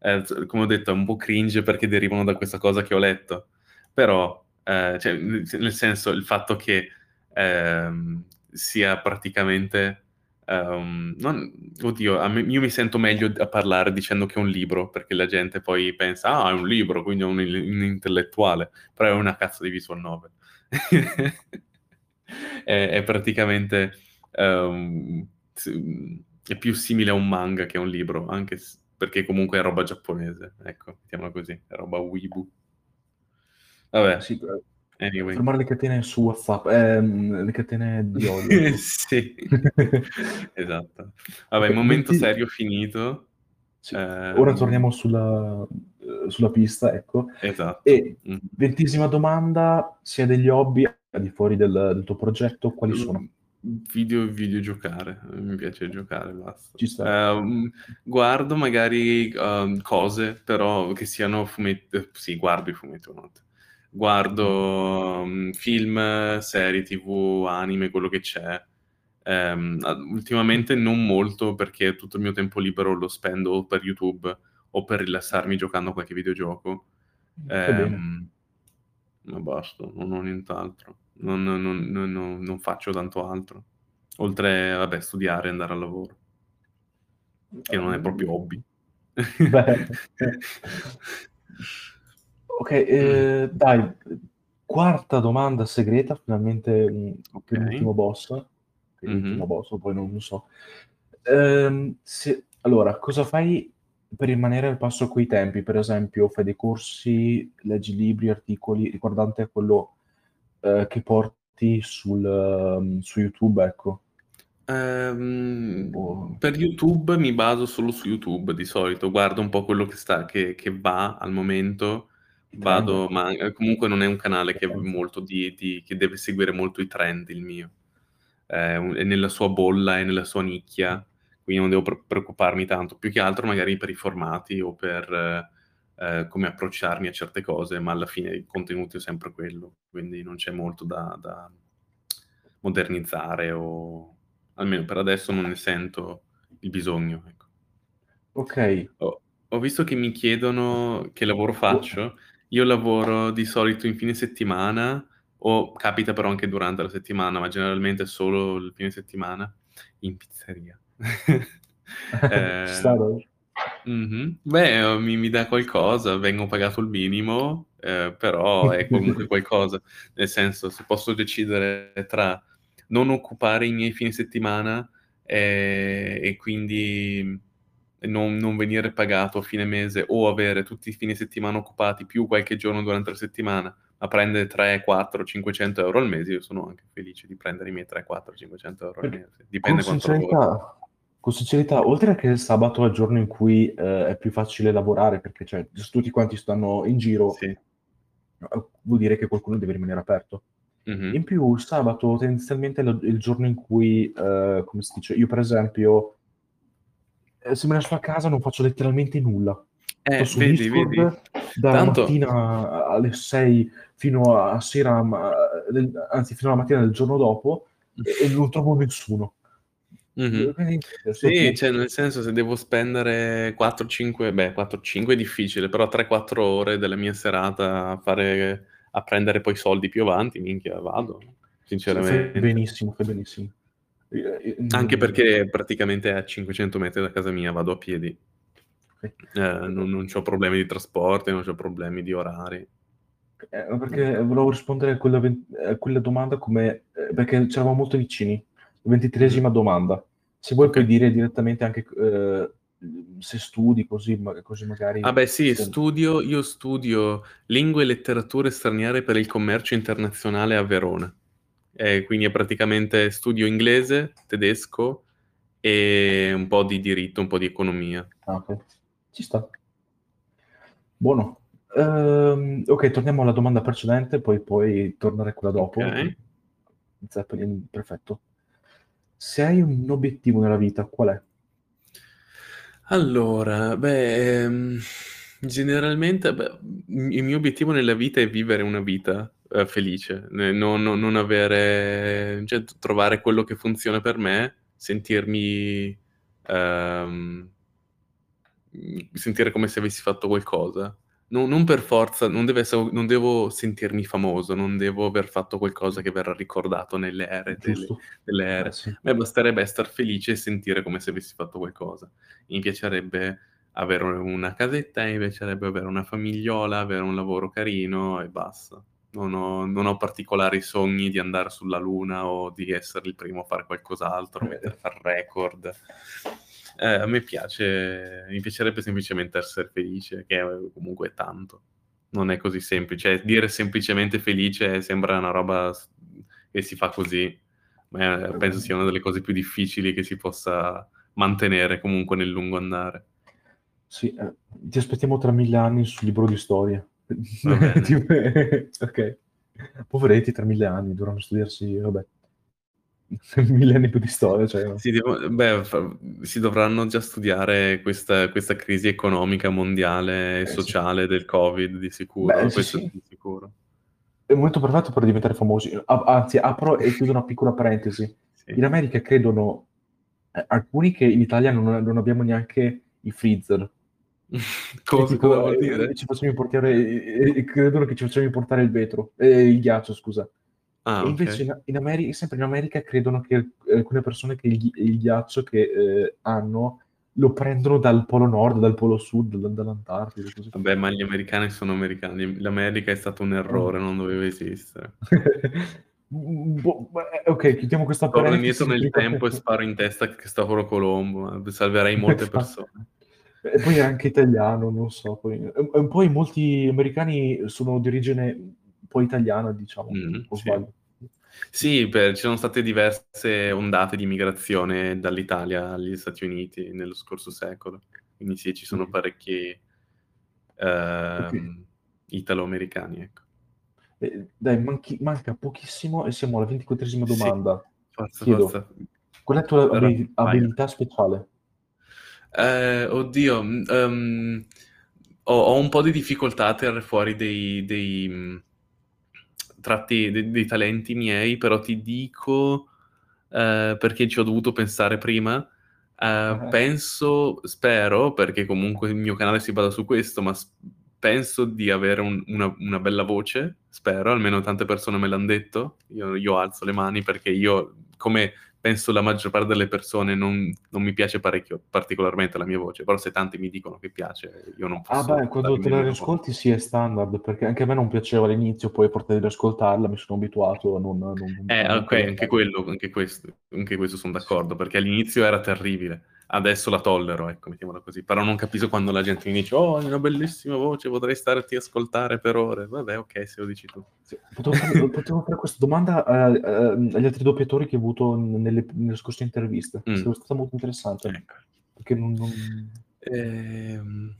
eh, come ho detto, un po' cringe perché derivano da questa cosa che ho letto, però, eh, cioè, nel senso, il fatto che ehm, sia praticamente... Um, non, oddio, me, io mi sento meglio a parlare dicendo che è un libro, perché la gente poi pensa, ah, è un libro, quindi è un, un intellettuale, però è una cazzo di visual novel. è, è, praticamente... Um, è più simile a un manga che a un libro, anche se perché comunque è roba giapponese, ecco, mettiamola così, è roba Weibo.
Vabbè. Sì,
Anyway.
Fermare le catene su WhatsApp, ehm, le catene di odio.
sì, esatto. Vabbè, il momento 20... serio finito.
Sì. Eh... Ora torniamo sulla, eh, sulla pista, ecco.
Esatto.
E mm. ventesima domanda, se hai degli hobby al di fuori del, del tuo progetto, quali mm. sono?
Video e videogiocare, mi piace giocare, basta. Ci sta. Um, guardo magari um, cose, però che siano fumetti, sì, guardo i fumetti, notte. Guardo um, film, serie tv, anime, quello che c'è. Um, ultimamente non molto perché tutto il mio tempo libero lo spendo per YouTube o per rilassarmi giocando a qualche videogioco. Um, ma basta, non ho nient'altro non, non, non, non faccio tanto altro. Oltre, vabbè, studiare e andare al lavoro. Che non è proprio hobby.
Beh. ok, eh, dai, quarta domanda segreta, finalmente mm, okay. l'ultimo boss. L'ultimo mm-hmm. boss, poi non lo so. Eh, se, allora, cosa fai per rimanere al passo coi tempi? Per esempio, fai dei corsi, leggi libri, articoli riguardanti a quello eh, che porti sul, um, su YouTube, ecco?
Um, oh. Per YouTube mi baso solo su YouTube di solito, guardo un po' quello che, sta, che, che va al momento, vado, ma eh, comunque non è un canale che, molto di, di, che deve seguire molto i trend il mio, è, è nella sua bolla, è nella sua nicchia, quindi non devo preoccuparmi tanto, più che altro magari per i formati o per eh, come approcciarmi a certe cose, ma alla fine il contenuto è sempre quello, quindi non c'è molto da, da modernizzare o almeno per adesso non ne sento il bisogno. Ecco.
Ok.
Ho, ho, visto che mi chiedono che lavoro faccio, io lavoro di solito in fine settimana o capita però anche durante la settimana, ma generalmente solo il fine settimana in pizzeria.
eh,
Mh-mh. Beh, mi mi dà qualcosa, vengo pagato il minimo, ehm, però è comunque qualcosa. Nel senso, se posso decidere tra non occupare i miei fine settimana, ehm, e quindi non non venire pagato a fine mese o avere tutti i fine settimana occupati più qualche giorno durante la settimana, ma prendere 3, 4, 500 € al mese, io sono anche felice di prendere i miei 3, 4, 500 € al mese. Dipende
Con
quanto lavoro
con sincerità, oltre che il sabato è il giorno in cui eh, è più facile lavorare, perché cioè, tutti quanti stanno in giro,
sì. Eh,
vuol dire che qualcuno deve rimanere aperto.
Mm-hmm.
In più, il sabato tendenzialmente è il giorno in cui, eh, come si dice, io per esempio, eh, se me ne sto a casa non faccio letteralmente nulla.
Eh, su vedi, Discord, vedi.
Dalla Tanto... mattina alle 6 fino a sera, anzi fino alla mattina del giorno dopo, e, e non trovo nessuno.
Mh-mh. Sì, cioè nel senso se devo spendere 4-5 beh 4-5 è difficile, però 3-4 ore della mia serata a fare a prendere poi soldi più avanti, minchia vado, Sì, fai
benissimo, fai benissimo.
Anche perché praticamente è a 500 metri da casa mia, vado a piedi. Okay. Eh, non non c'ho problemi di trasporti, non c'ho problemi di orari.
Eh, perché volevo rispondere a quella a quella domanda come ehm, perché c'eravamo molto vicini. Ventitresima domanda. Se vuoi puoi dire direttamente anche eh, se studi così, ma, così magari...
Ah beh sì, studio, io studio lingue e letterature straniere per il commercio internazionale a Verona. Eh, quindi è praticamente studio inglese, tedesco e un po' di diritto, un po' di economia.
Ah, ok, ci sta. Buono. Um, ok, torniamo alla domanda precedente, poi puoi tornare a quella dopo.
Ok.
Zeppelin, perfetto. Se hai un obiettivo nella vita, qual è?
Allora, beh, ehm, generalmente, beh, il mio obiettivo nella vita è vivere una vita eh, felice, non, non- non avere, cioè trovare quello che funziona per me, sentirmi, ehm, sentire come se avessi fatto qualcosa. No, non per forza, non, deve essere, non devo sentirmi famoso, non devo aver fatto qualcosa che verrà ricordato nelle ere delle, delle ere. Eh, sì. A me basterebbe essere felice e sentire come se avessi fatto qualcosa. Mi piacerebbe avere una casetta, mi piacerebbe avere una famigliola, avere un lavoro carino e basta. Non ho, non ho particolari sogni di andare sulla luna o di essere il primo a fare qualcos'altro, a fare record. Eh, a me piace, mi piacerebbe semplicemente essere felice, che comunque è tanto. non è così semplice. Dire semplicemente felice sembra una roba che si fa così, ma penso sia una delle cose più difficili che si possa mantenere comunque nel lungo andare.
Sì, eh, ti aspettiamo tra mille anni sul libro di storia. ok. Poveretti tra mille anni, dovranno studiarsi, vabbè, mille anni più di storia. Cioè...
Si, devo, beh, si, dovranno già studiare questa, questa crisi economica mondiale e eh, sociale sì. del Covid, di sicuro. Beh, sì, sì. di sicuro.
È il momento perfetto per diventare famosi. Anzi, apro e chiudo una piccola parentesi. In America credono eh, alcuni che in Italia non, non abbiamo neanche i freezer.
cosa, tipo, cosa vuol dire?
Ci facciamo importare, credono che ci facciamo importare il vetro, eh, il ghiaccio, scusa. Ah, e invece okay. in, in America, sempre in America credono che alcune persone che il, il ghiaccio che eh, hanno lo prendono dal polo nord, dal polo sud, dall'Antartide. Così.
Vabbè, ma gli americani sono americani. L'America è stato un errore, non doveva esistere.
eh, ok, chiudiamo questa
Torno indietro nel tempo e sparo in testa che Cristoforo Colombo, salverei molte persone.
E poi è anche italiano, non so. Poi, poi molti americani sono di origine un po' italiana, diciamo, mm, o
sì. Sì, per, ci sono state diverse ondate di migrazione dall'Italia agli Stati Uniti nello scorso secolo, quindi sì, ci sono parecchi eh, okay. italo-americani. Ecco.
Eh, dai, manchi, manca pochissimo e siamo alla ventiquattresima domanda. Sì,
forza, forza.
Qual è la tua abilità, abilità speciale?
Eh, oddio, um, ho, ho, un po' di difficoltà a tirare fuori dei, dei mm, tratti, dei, dei, talenti miei, però ti dico, uh, perché ci ho dovuto pensare prima, uh, uh-huh. penso, spero, perché comunque il mio canale si basa su questo, ma penso di avere un, una, una, bella voce, spero, almeno tante persone me l'hanno detto, io, io alzo le mani perché io, come penso la maggior parte delle persone non, non, mi piace parecchio, particolarmente la mia voce, però se tanti mi dicono che piace, io non
ah, posso... Ah beh, quando te la riascolti sì è standard, perché anche a me non piaceva all'inizio, poi a portare di ascoltarla mi sono abituato a non... non, non
eh, ok, anche quello, anche questo, anche questo sono d'accordo, perché all'inizio era terribile adesso la tollero, ecco, mettiamola così. Però non capisco quando la gente mi dice, oh, hai una bellissima voce, potrei starti a ascoltare per ore. Vabbè, ok, se lo dici tu.
Sì. Potevo, fare, potevo, fare, questa domanda uh, uh, agli altri doppiatori che ho avuto nelle, nelle scorse interviste. Mm. È stata molto interessante. Ecco. Perché non... non...
Ehm,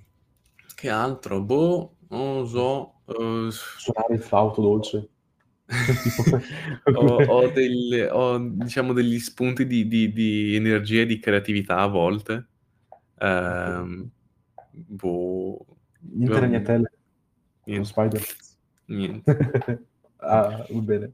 che altro? Boh, non so.
Uh... Suonare il flauto dolce.
ho, ho, del, ho, diciamo degli spunti di, di, di, energia e di creatività a volte. Um, boh,
niente ragnatelle.
Niente.
Spider.
Niente.
ah, va bene.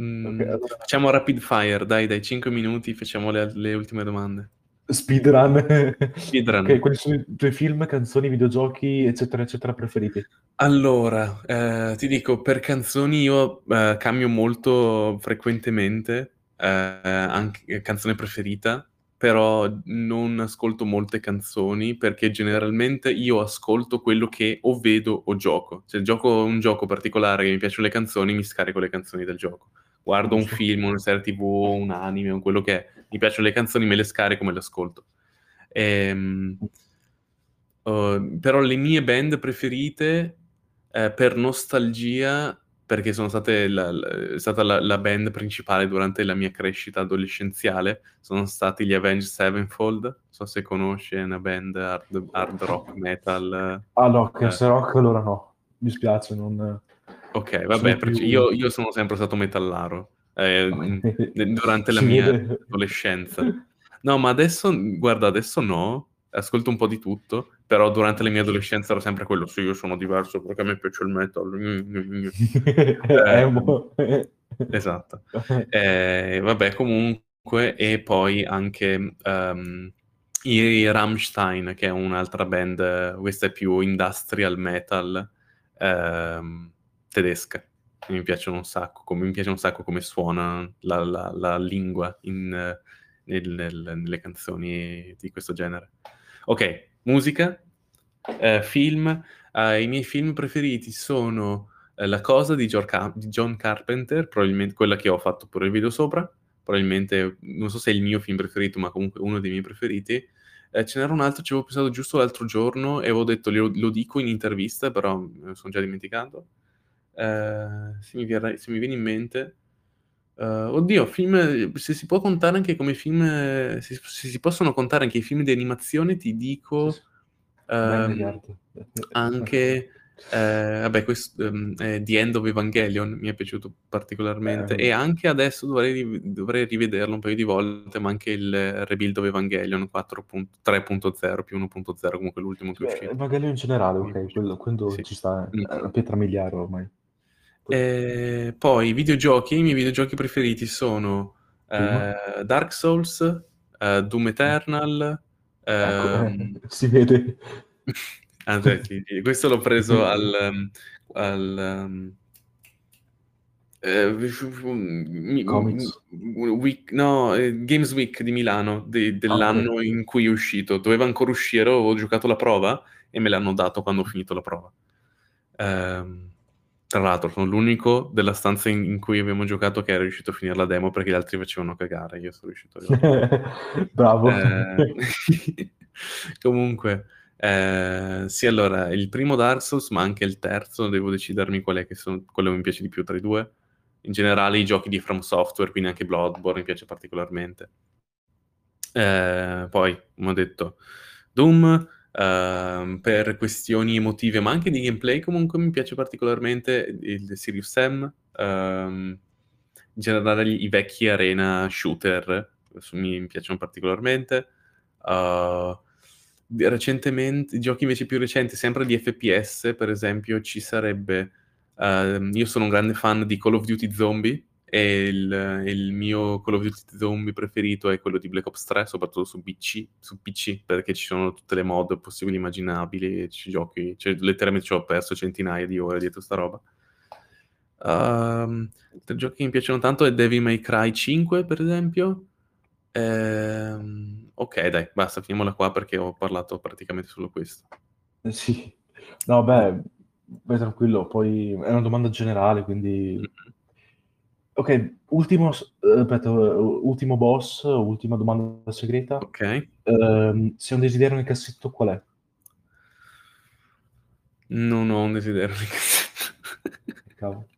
Mm, okay, allora. Facciamo rapid fire, dai, dai, 5 minuti, facciamo le, le ultime domande.
Speedrun.
Speedrun.
Okay, quali sono i tuoi film, canzoni, videogiochi, eccetera, eccetera, preferiti?
Allora, eh, ti dico, per canzoni io eh, cambio molto frequentemente, eh, anche canzone preferita, però non ascolto molte canzoni perché generalmente io ascolto quello che o vedo o gioco. Se gioco un gioco particolare che mi piacciono le canzoni, mi scarico le canzoni del gioco. Guardo un film, una serie tv, un anime, quello che è mi piacciono le canzoni, me le scarico, me le ascolto. Ehm, uh, però le mie band preferite, eh, per nostalgia, perché sono state la, la, è stata la, la, band principale durante la mia crescita adolescenziale, sono stati gli Avenged Sevenfold, non so se conosci, è una band hard, hard rock metal.
Ah no, che eh. rock allora no, mi spiace, non...
Ok, vabbè, più... io, io sono sempre stato metallaro eh, durante la mia adolescenza. No, ma adesso, guarda, adesso no, ascolto un po' di tutto, però durante la mia adolescenza ero sempre quello, sì, io sono diverso perché a me piace il metal. eh, esatto. Eh, vabbè, comunque, e poi anche um, i Rammstein, che è un'altra band, questa è più industrial metal um, tedesca mi piacciono un sacco, come, mi piace un sacco come suona la, la, la lingua in, nel, nel, nelle canzoni di questo genere. Ok, musica, eh, film. Eh, I miei film preferiti sono eh, La cosa di, Car- di, John Carpenter, probabilmente quella che ho fatto pure il video sopra, probabilmente, non so se è il mio film preferito, ma comunque uno dei miei preferiti. Eh, ce n'era un altro, ci avevo pensato giusto l'altro giorno e avevo detto lo, lo dico in intervista, però me lo sono già dimenticato. Eh, se, mi viene, se, mi viene, in mente... Uh, oddio, film, se si può contare anche come film, se, se, si possono contare anche i film di animazione, ti dico uh, anche eh, vabbè, questo, um, eh, The End of Evangelion mi è piaciuto particolarmente eh, e anche adesso dovrei, dovrei, rivederlo un paio di volte, ma anche il Rebuild of Evangelion 3.0 più 1.0, comunque l'ultimo che è uscito.
Evangelion in generale, ok, quello, quello sì. ci sta, è una pietra miliare ormai.
Eh, poi i videogiochi, i miei videogiochi preferiti sono uh, Dark Souls, uh, Doom Eternal,
ecco, uh, si vede.
Ah, sì, sì, questo l'ho preso al, um, al um, eh, Comics. Week, no, eh, Games Week di Milano de, dell'anno okay. in cui è uscito. Doveva ancora uscire, avevo giocato la prova e me l'hanno dato quando ho finito la prova. Um, tra l'altro, sono l'unico della stanza in, in, cui abbiamo giocato che era riuscito a finire la demo perché gli altri facevano cagare. Io sono riuscito
a Bravo.
Eh, comunque, eh, sì, allora, il primo Dark Souls, ma anche il terzo, devo decidermi qual è che sono, quello che mi piace di più tra i due. In generale i giochi di From Software, quindi anche Bloodborne mi piace particolarmente. Eh, poi, come ho detto, Doom, eh, per questioni emotive, ma anche di gameplay, comunque mi piace particolarmente il Sirius Sam. Ehm, in generale i vecchi arena shooter mi piacciono particolarmente. Uh, recentemente, giochi invece più recenti, sempre di FPS, per esempio, ci sarebbe... Uh, io sono un grande fan di Call of Duty Zombie il, il, mio Call of Duty Zombie preferito è quello di Black Ops 3, soprattutto su PC, su PC perché ci sono tutte le mod possibili e immaginabili ci giochi, cioè letteralmente ci ho perso centinaia di ore dietro sta roba. Uh, altri giochi che mi piacciono tanto è Devil May Cry 5, per esempio. Ehm, ok, dai, basta, finiamola qua perché ho parlato praticamente solo questo.
Eh, sì, no, beh, beh, tranquillo, poi è una domanda generale, quindi... Mm-hmm. Ok, ultimo, aspetta, ultimo boss, ultima domanda segreta.
Ok.
Uh, se un desiderio nel cassetto, qual è?
Non ho un desiderio nel cassetto. Cavolo.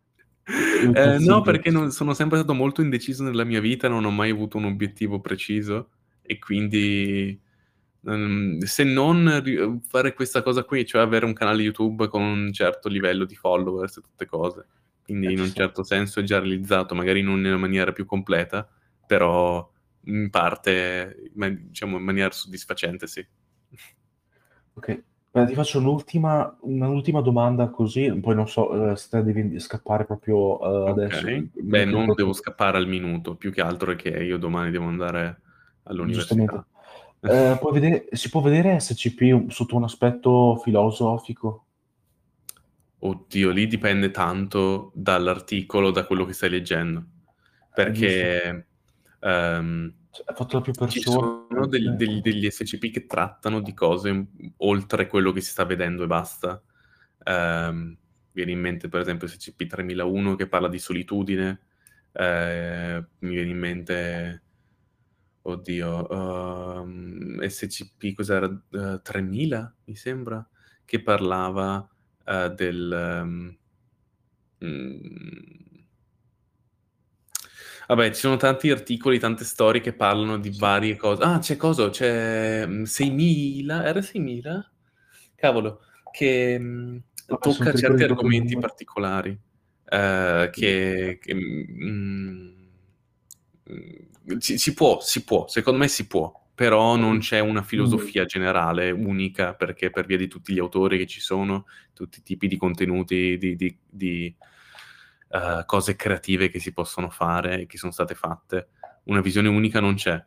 Eh, no, perché non, sono sempre stato molto indeciso nella mia vita, non ho mai avuto un obiettivo preciso e quindi um, se non fare questa cosa qui, cioè avere un canale YouTube con un certo livello di followers e tutte cose, quindi eh, in un certo senso è già realizzato, magari non in maniera più completa, però in parte, diciamo in maniera soddisfacente, sì.
Ok, Beh, ti faccio un'ultima, un'ultima domanda così, poi non so eh, se devi scappare proprio uh, adesso.
Beh, non proprio... devo scappare al minuto, più che altro è che io domani devo andare all'università.
Eh, vedere, si può vedere SCP sotto un aspetto filosofico?
Oddio, lì dipende tanto dall'articolo, da quello che stai leggendo. Perché... Um,
cioè, ha fatto la più persone.
Ci sono degli, degli, degli, SCP che trattano di cose oltre quello che si sta vedendo e basta. Um, viene in mente, per esempio, SCP 3001 che parla di solitudine. Uh, mi viene in mente, oddio, uh, ehm, SCP cos'era? Uh, 3000 mi sembra che parlava uh, del. Um, mm, Vabbè, ci sono tanti articoli, tante storie che parlano di varie cose. Ah, c'è cosa? C'è 6.000? Era 6.000? Cavolo, che mh, tocca certi argomenti particolari. Uh, che, che mh, mh, si, si, può, si può, secondo me si può, però non c'è una filosofia generale unica perché per via di tutti gli autori che ci sono, tutti i tipi di contenuti, di, di, di uh, cose creative che si possono fare e che sono state fatte. Una visione unica non c'è,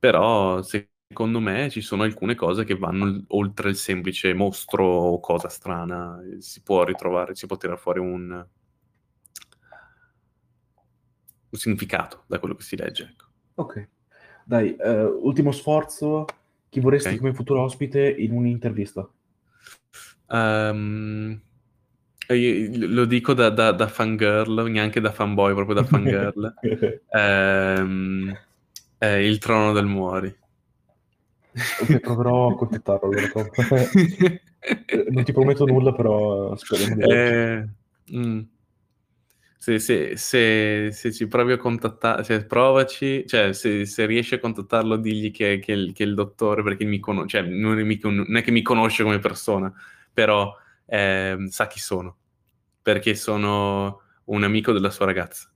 però secondo me ci sono alcune cose che vanno oltre il semplice mostro o cosa strana, si può ritrovare, si può tirare fuori un, un significato da quello che si legge. Ecco.
Ok, dai, uh, ultimo sforzo, chi vorresti okay. come futuro ospite in un'intervista?
Um, lo dico da, da, da, fangirl, neanche da fanboy, proprio da fangirl. ehm, è il trono del muori.
Ok, proverò a contattarlo. Eh, non ti prometto nulla, però speriamo di...
Eh, mm. Se, se, se, se, ci provi a contattare, cioè provaci, cioè se, se riesci a contattarlo, digli che, che, il, che il dottore, perché mi conosce, cioè non è, mica, non è, che mi conosce come persona, però eh, sa chi sono, perché sono un amico della sua ragazza.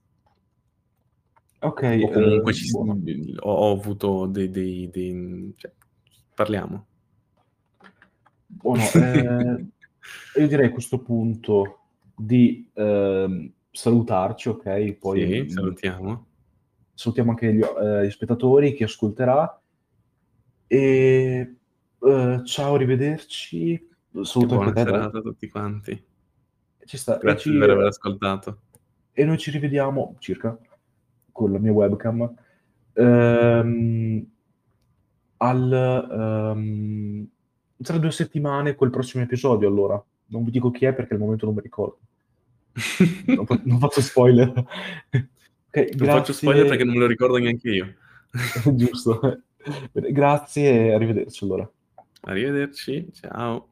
Ok.
O comunque eh, ci, ho, ho, avuto dei... dei, dei cioè, parliamo.
Buono, eh, io direi a questo punto di eh, salutarci, ok?
Poi sì, salutiamo.
Salutiamo anche gli, eh, gli spettatori, chi ascolterà. E eh, ciao, arrivederci.
Saluto buona anche te, serata a tutti quanti.
Ci sta.
Grazie ci... per aver ascoltato.
E noi ci rivediamo circa con la mia webcam ehm, al, um, tra due settimane col prossimo episodio allora non vi dico chi è perché al momento non mi ricordo non, non, faccio spoiler.
Okay, non faccio spoiler perché non me lo ricordo neanche io.
Giusto. Grazie e arrivederci allora.
Arrivederci ciao